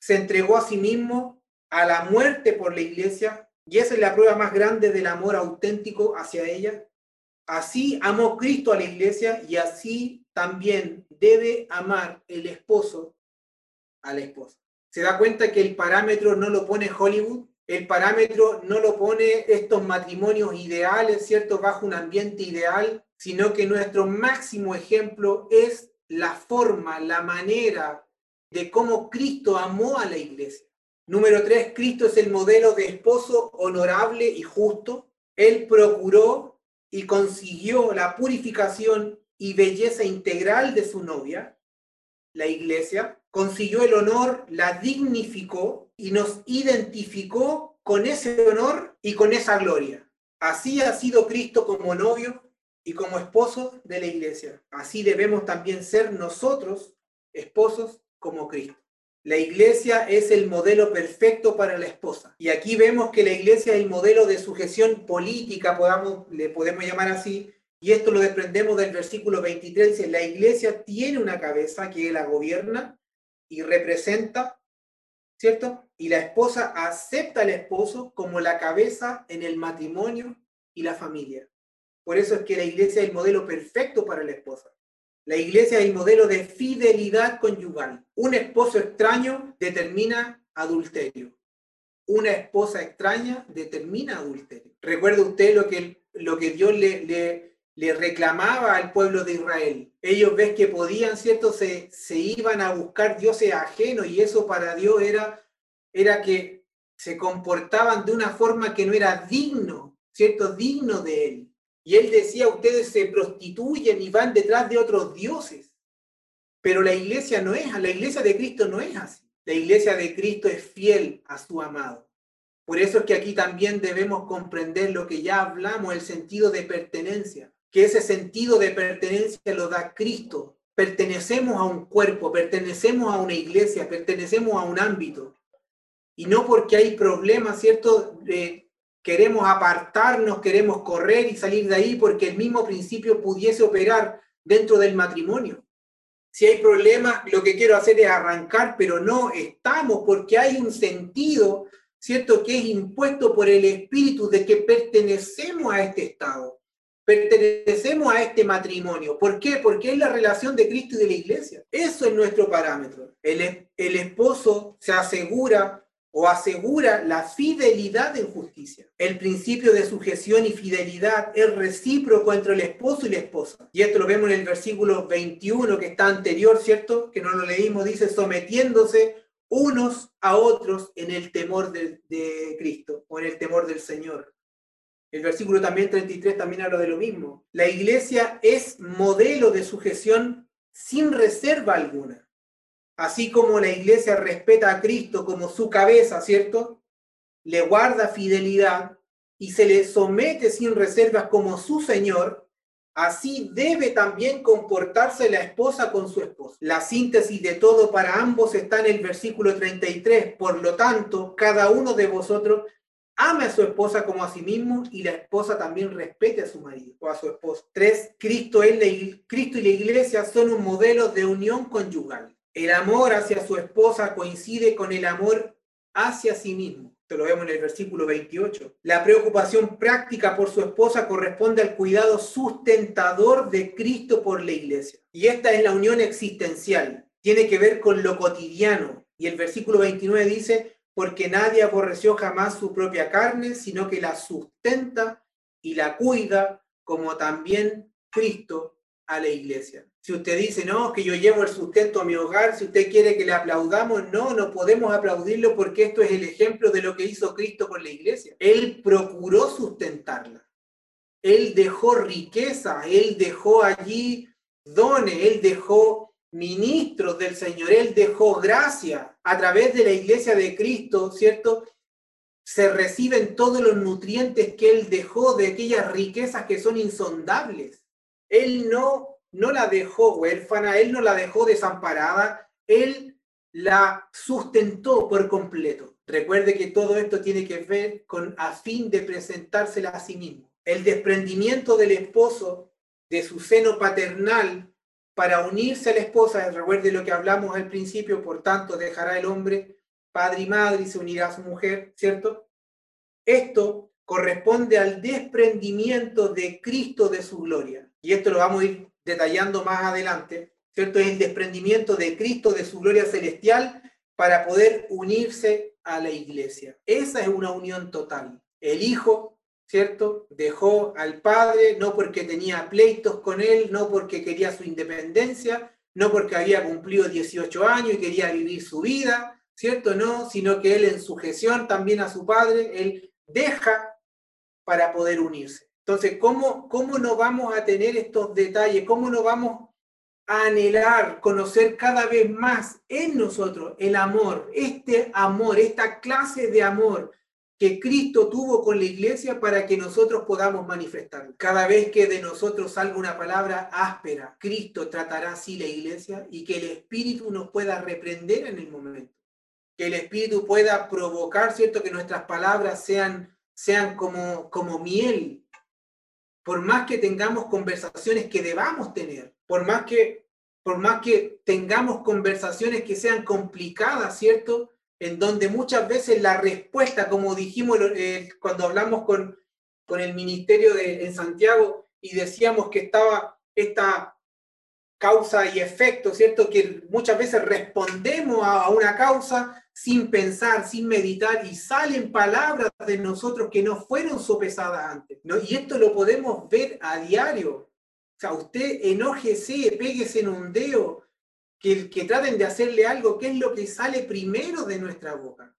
Se entregó a sí mismo a la muerte por la iglesia, y esa es la prueba más grande del amor auténtico hacia ella. Así amó Cristo a la iglesia y así también debe amar el esposo a la esposa. Se da cuenta que el parámetro no lo pone Hollywood, el parámetro no lo pone estos matrimonios ideales, ¿cierto? Bajo un ambiente ideal, sino que nuestro máximo ejemplo es la forma, la manera de cómo Cristo amó a la iglesia. Número tres, Cristo es el modelo de esposo honorable y justo. Él procuró y consiguió la purificación y belleza integral de su novia, la iglesia. Consiguió el honor, la dignificó y nos identificó con ese honor y con esa gloria. Así ha sido Cristo como novio y como esposo de la iglesia. Así debemos también ser nosotros, esposos como Cristo. La iglesia es el modelo perfecto para la esposa. Y aquí vemos que la iglesia es el modelo de sujeción política, le podemos llamar así, y esto lo desprendemos del versículo 23, dice, la iglesia tiene una cabeza que la gobierna y representa, ¿cierto? Y la esposa acepta al esposo como la cabeza en el matrimonio y la familia. Por eso es que la iglesia es el modelo perfecto para la esposa. La iglesia es el modelo de fidelidad conyugal. Un esposo extraño determina adulterio. Una esposa extraña determina adulterio. Recuerda usted lo que, lo que Dios le, le, le reclamaba al pueblo de Israel. Ellos ves que podían, ¿cierto? Se, se iban a buscar dioses ajenos y eso para Dios era, era que se comportaban de una forma que no era digno, ¿cierto? Digno de él. Y él decía, ustedes se prostituyen y van detrás de otros dioses. Pero la iglesia no es, la iglesia de Cristo no es así. La iglesia de Cristo es fiel a su amado. Por eso es que aquí también debemos comprender lo que ya hablamos, el sentido de pertenencia, que ese sentido de pertenencia lo da Cristo. Pertenecemos a un cuerpo, pertenecemos a una iglesia, pertenecemos a un ámbito. Y no porque hay problemas, ¿cierto? Queremos apartarnos, queremos correr y salir de ahí porque el mismo principio pudiese operar dentro del matrimonio. Si hay problemas, lo que quiero hacer es arrancar, pero no estamos porque hay un sentido, ¿cierto?, que es impuesto por el espíritu de que pertenecemos a este estado, pertenecemos a este matrimonio. ¿Por qué? Porque es la relación de Cristo y de la iglesia. Eso es nuestro parámetro. El, el esposo se asegura o asegura la fidelidad en justicia. El principio de sujeción y fidelidad es recíproco entre el esposo y la esposa. Y esto lo vemos en el versículo 21 que está anterior, ¿cierto? Que no lo leímos, dice sometiéndose unos a otros en el temor de, Cristo o en el temor del Señor. El versículo también 33 también habla de lo mismo. La iglesia es modelo de sujeción sin reserva alguna así como la iglesia respeta a Cristo como su cabeza, ¿cierto? Le guarda fidelidad y se le somete sin reservas como su Señor, así debe también comportarse la esposa con su esposo. La síntesis de todo para ambos está en el versículo 33. Por lo tanto, cada uno de vosotros ame a su esposa como a sí mismo y la esposa también respete a su marido o a su esposo. Tres, Cristo, Cristo y la iglesia son un modelo de unión conyugal. El amor hacia su esposa coincide con el amor hacia sí mismo. Esto lo vemos en el versículo 28. La preocupación práctica por su esposa corresponde al cuidado sustentador de Cristo por la iglesia. Y esta es la unión existencial. Tiene que ver con lo cotidiano. Y el versículo 29 dice, porque nadie aborreció jamás su propia carne, sino que la sustenta y la cuida, como también Cristo a la iglesia. Si usted dice, no, que yo llevo el sustento a mi hogar, si usted quiere que le aplaudamos, no, no podemos aplaudirlo porque esto es el ejemplo de lo que hizo Cristo con la iglesia. Él procuró sustentarla. Él dejó riqueza, él dejó allí dones, él dejó ministros del Señor, él dejó gracia a través de la iglesia de Cristo, ¿cierto? Se reciben todos los nutrientes que él dejó de aquellas riquezas que son insondables. Él no no la dejó huérfana, él no la dejó desamparada, él la sustentó por completo. Recuerde que todo esto tiene que ver con a fin de presentársela a sí mismo. El desprendimiento del esposo de su seno paternal para unirse a la esposa, recuerde lo que hablamos al principio, por tanto dejará el hombre padre y madre y se unirá a su mujer, ¿cierto? Esto corresponde al desprendimiento de Cristo de su gloria. Y esto lo vamos a ir detallando más adelante, ¿cierto? Es el desprendimiento de Cristo de su gloria celestial para poder unirse a la iglesia. Esa es una unión total. El Hijo, ¿cierto? Dejó al Padre no porque tenía pleitos con él, no porque quería su independencia, no porque había cumplido 18 años y quería vivir su vida, ¿cierto? No, sino que él en sujeción también a su Padre, él deja para poder unirse. Entonces, ¿cómo, ¿cómo no vamos a tener estos detalles? ¿Cómo no vamos a anhelar, conocer cada vez más en nosotros el amor, este amor, esta clase de amor que Cristo tuvo con la iglesia para que nosotros podamos manifestar. Cada vez que de nosotros salga una palabra áspera, Cristo tratará así la iglesia y que el Espíritu nos pueda reprender en el momento. Que el Espíritu pueda provocar, ¿cierto? Que nuestras palabras sean, sean como, como miel por más que tengamos conversaciones que debamos tener, por más que, por más que tengamos conversaciones que sean complicadas, ¿cierto? En donde muchas veces la respuesta, como dijimos eh, cuando hablamos con, con el ministerio de, en Santiago y decíamos que estaba esta causa y efecto, ¿cierto? Que muchas veces respondemos a una causa sin pensar, sin meditar, y salen palabras de nosotros que no fueron sopesadas antes. ¿no? Y esto lo podemos ver a diario. O sea, usted enójese, péguese en un dedo, que, que traten de hacerle algo, ¿qué es lo que sale primero de nuestra boca?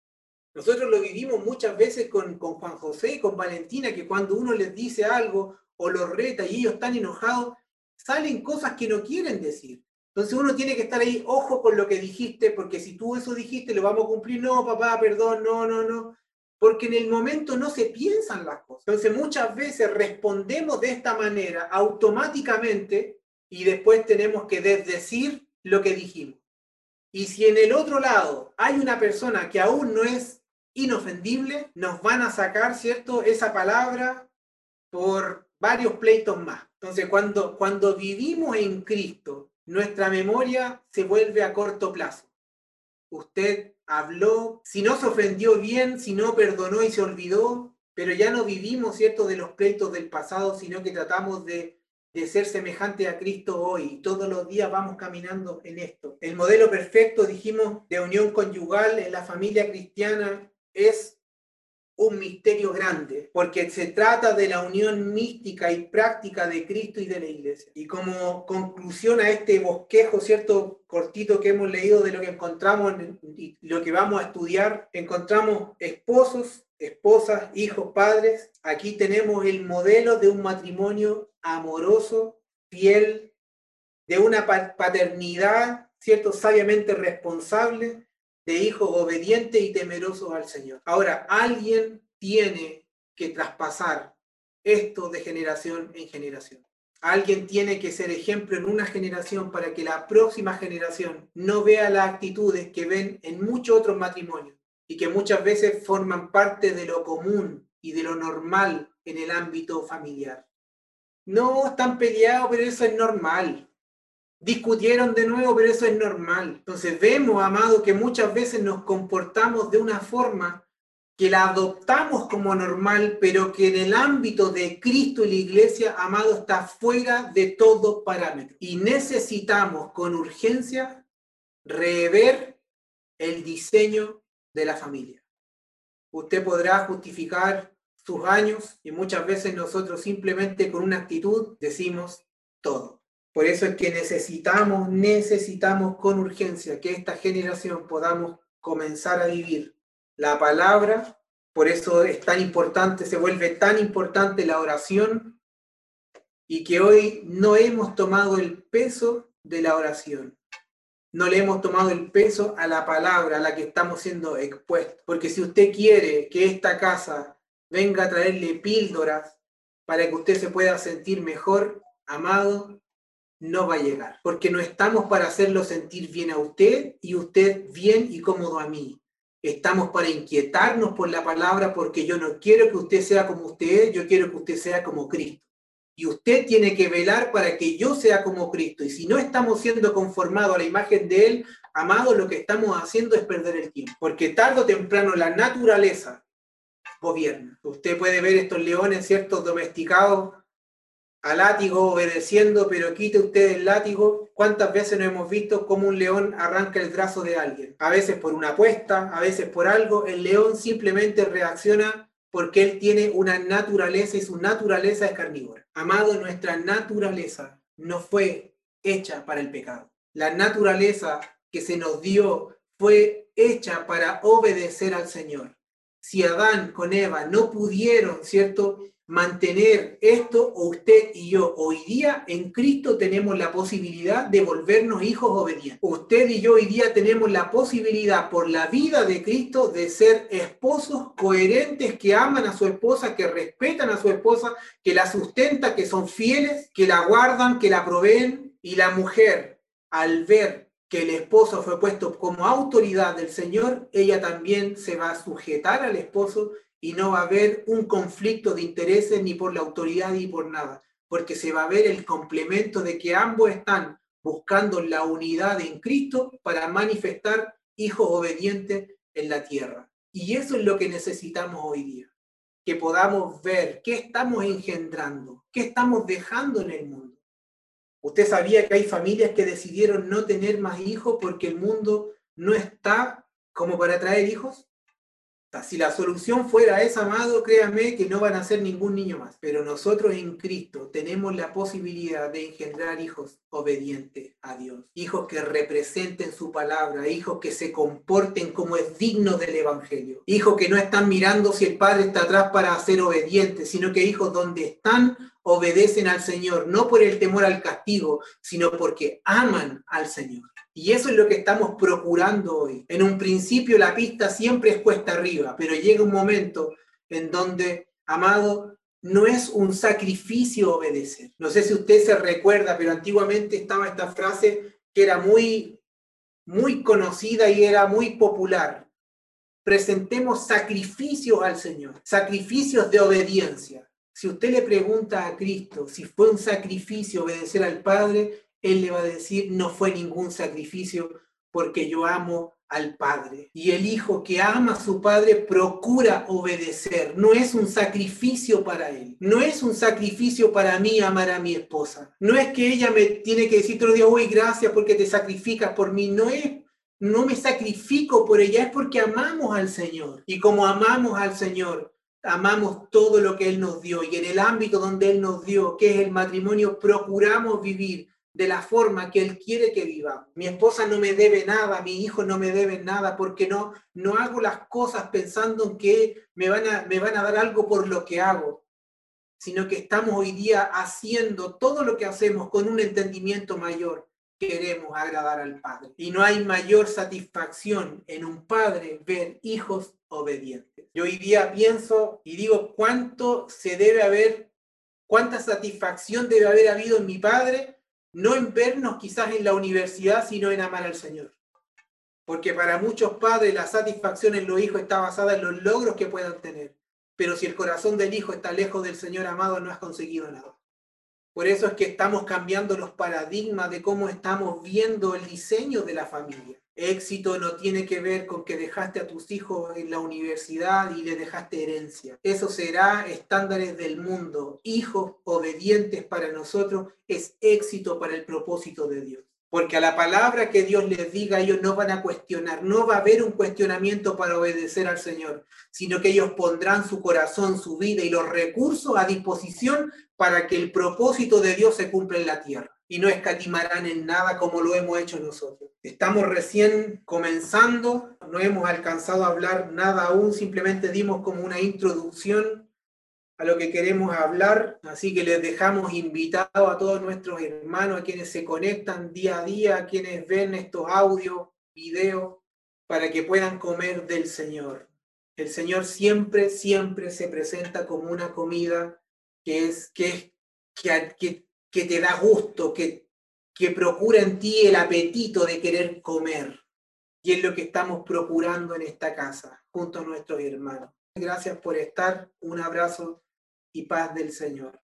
Nosotros lo vivimos muchas veces con, con Juan José con Valentina, que cuando uno les dice algo o los reta y ellos están enojados, salen cosas que no quieren decir. Entonces uno tiene que estar ahí, ojo con lo que dijiste, porque si tú eso dijiste, lo vamos a cumplir. No, papá, perdón, no, no, no. Porque en el momento no se piensan las cosas. Entonces muchas veces respondemos de esta manera automáticamente y después tenemos que desdecir lo que dijimos. Y si en el otro lado hay una persona que aún no es inofendible, nos van a sacar, ¿cierto?, esa palabra por varios pleitos más. Entonces, cuando, cuando vivimos en Cristo, nuestra memoria se vuelve a corto plazo. Usted habló, si no se ofendió bien, si no perdonó y se olvidó, pero ya no vivimos, ¿cierto?, de los pleitos del pasado, sino que tratamos de, de ser semejante a Cristo hoy. Todos los días vamos caminando en esto. El modelo perfecto, dijimos, de unión conyugal en la familia cristiana es un misterio grande, porque se trata de la unión mística y práctica de Cristo y de la iglesia. Y como conclusión a este bosquejo, ¿cierto? Cortito que hemos leído de lo que encontramos y lo que vamos a estudiar, encontramos esposos, esposas, hijos, padres. Aquí tenemos el modelo de un matrimonio amoroso, fiel, de una paternidad, ¿cierto? Sabiamente responsable, de hijos obedientes y temerosos al Señor. Ahora, alguien tiene que traspasar esto de generación en generación. Alguien tiene que ser ejemplo en una generación para que la próxima generación no vea las actitudes que ven en muchos otros matrimonios y que muchas veces forman parte de lo común y de lo normal en el ámbito familiar. No están peleados, pero eso es normal discutieron de nuevo, pero eso es normal. Entonces vemos, amado, que muchas veces nos comportamos de una forma que la adoptamos como normal, pero que en el ámbito de Cristo y la iglesia, amado, está fuera de todo parámetro. Y necesitamos con urgencia rever el diseño de la familia. Usted podrá justificar sus años y muchas veces nosotros simplemente con una actitud decimos todo. Por eso es que necesitamos, necesitamos con urgencia que esta generación podamos comenzar a vivir la palabra. Por eso es tan importante, se vuelve tan importante la oración y que hoy no hemos tomado el peso de la oración. No le hemos tomado el peso a la palabra a la que estamos siendo expuestos. Porque si usted quiere que esta casa venga a traerle píldoras para que usted se pueda sentir mejor, amado, no va a llegar, porque no estamos para hacerlo sentir bien a usted y usted bien y cómodo a mí. Estamos para inquietarnos por la palabra porque yo no quiero que usted sea como usted yo quiero que usted sea como Cristo. Y usted tiene que velar para que yo sea como Cristo. Y si no estamos siendo conformados a la imagen de Él, amado, lo que estamos haciendo es perder el tiempo. Porque tarde o temprano la naturaleza gobierna. Usted puede ver estos leones, ciertos domesticados, al látigo obedeciendo, pero quite usted el látigo. ¿Cuántas veces no hemos visto cómo un león arranca el brazo de alguien? A veces por una apuesta, a veces por algo. El león simplemente reacciona porque él tiene una naturaleza y su naturaleza es carnívora. Amado, nuestra naturaleza no fue hecha para el pecado. La naturaleza que se nos dio fue hecha para obedecer al Señor. Si Adán con Eva no pudieron, ¿cierto? Mantener esto, usted y yo hoy día en Cristo tenemos la posibilidad de volvernos hijos obedientes. Usted y yo hoy día tenemos la posibilidad por la vida de Cristo de ser esposos coherentes que aman a su esposa, que respetan a su esposa, que la sustenta, que son fieles, que la guardan, que la proveen y la mujer al ver que el esposo fue puesto como autoridad del Señor, ella también se va a sujetar al esposo y no va a haber un conflicto de intereses ni por la autoridad ni por nada, porque se va a ver el complemento de que ambos están buscando la unidad en Cristo para manifestar hijos obedientes en la tierra. Y eso es lo que necesitamos hoy día, que podamos ver qué estamos engendrando, qué estamos dejando en el mundo. Usted sabía que hay familias que decidieron no tener más hijos porque el mundo no está como para traer hijos. Si la solución fuera esa, amado, créame que no van a ser ningún niño más. Pero nosotros en Cristo tenemos la posibilidad de engendrar hijos obedientes a Dios. Hijos que representen su palabra, hijos que se comporten como es digno del Evangelio. Hijos que no están mirando si el Padre está atrás para ser obedientes, sino que hijos donde están obedecen al Señor, no por el temor al castigo, sino porque aman al Señor. Y eso es lo que estamos procurando hoy. En un principio la pista siempre es cuesta arriba, pero llega un momento en donde, amado, no es un sacrificio obedecer. No sé si usted se recuerda, pero antiguamente estaba esta frase que era muy, muy conocida y era muy popular. Presentemos sacrificios al Señor, sacrificios de obediencia. Si usted le pregunta a Cristo si fue un sacrificio obedecer al Padre, él le va a decir, no fue ningún sacrificio porque yo amo al Padre. Y el hijo que ama a su Padre procura obedecer. No es un sacrificio para él. No es un sacrificio para mí amar a mi esposa. No es que ella me tiene que decir todos los días, uy, gracias porque te sacrificas por mí. No es no me sacrifico por ella, es porque amamos al Señor. Y como amamos al Señor, amamos todo lo que Él nos dio. Y en el ámbito donde Él nos dio, que es el matrimonio, procuramos vivir de la forma que Él quiere que vivamos. Mi esposa no me debe nada, mi hijo no me debe nada, porque no, no hago las cosas pensando en que me van, a, me van a dar algo por lo que hago, sino que estamos hoy día haciendo todo lo que hacemos con un entendimiento mayor. Queremos agradar al Padre. Y no hay mayor satisfacción en un padre ver hijos obedientes. Yo hoy día pienso y digo cuánto se debe haber, cuánta satisfacción debe haber habido en mi padre no en vernos quizás en la universidad, sino en amar al Señor. Porque para muchos padres la satisfacción en los hijos está basada en los logros que puedan tener. Pero si el corazón del hijo está lejos del Señor amado, no has conseguido nada. Por eso es que estamos cambiando los paradigmas de cómo estamos viendo el diseño de la familia. Éxito no tiene que ver con que dejaste a tus hijos en la universidad y le dejaste herencia. Eso será estándares del mundo. Hijos obedientes para nosotros es éxito para el propósito de Dios. Porque a la palabra que Dios les diga, ellos no van a cuestionar, no va a haber un cuestionamiento para obedecer al Señor, sino que ellos pondrán su corazón, su vida y los recursos a disposición para que el propósito de Dios se cumpla en la tierra y no escatimarán en nada como lo hemos hecho nosotros. Estamos recién comenzando, no hemos alcanzado a hablar nada aún, simplemente dimos como una introducción a lo que queremos hablar, así que les dejamos invitados a todos nuestros hermanos, a quienes se conectan día a día, a quienes ven estos audios, videos, para que puedan comer del Señor. El Señor siempre, siempre se presenta como una comida que es, que, que, que que te da gusto, que, que procura en ti el apetito de querer comer. Y es lo que estamos procurando en esta casa, junto a nuestros hermanos. Gracias por estar. Un abrazo y paz del Señor.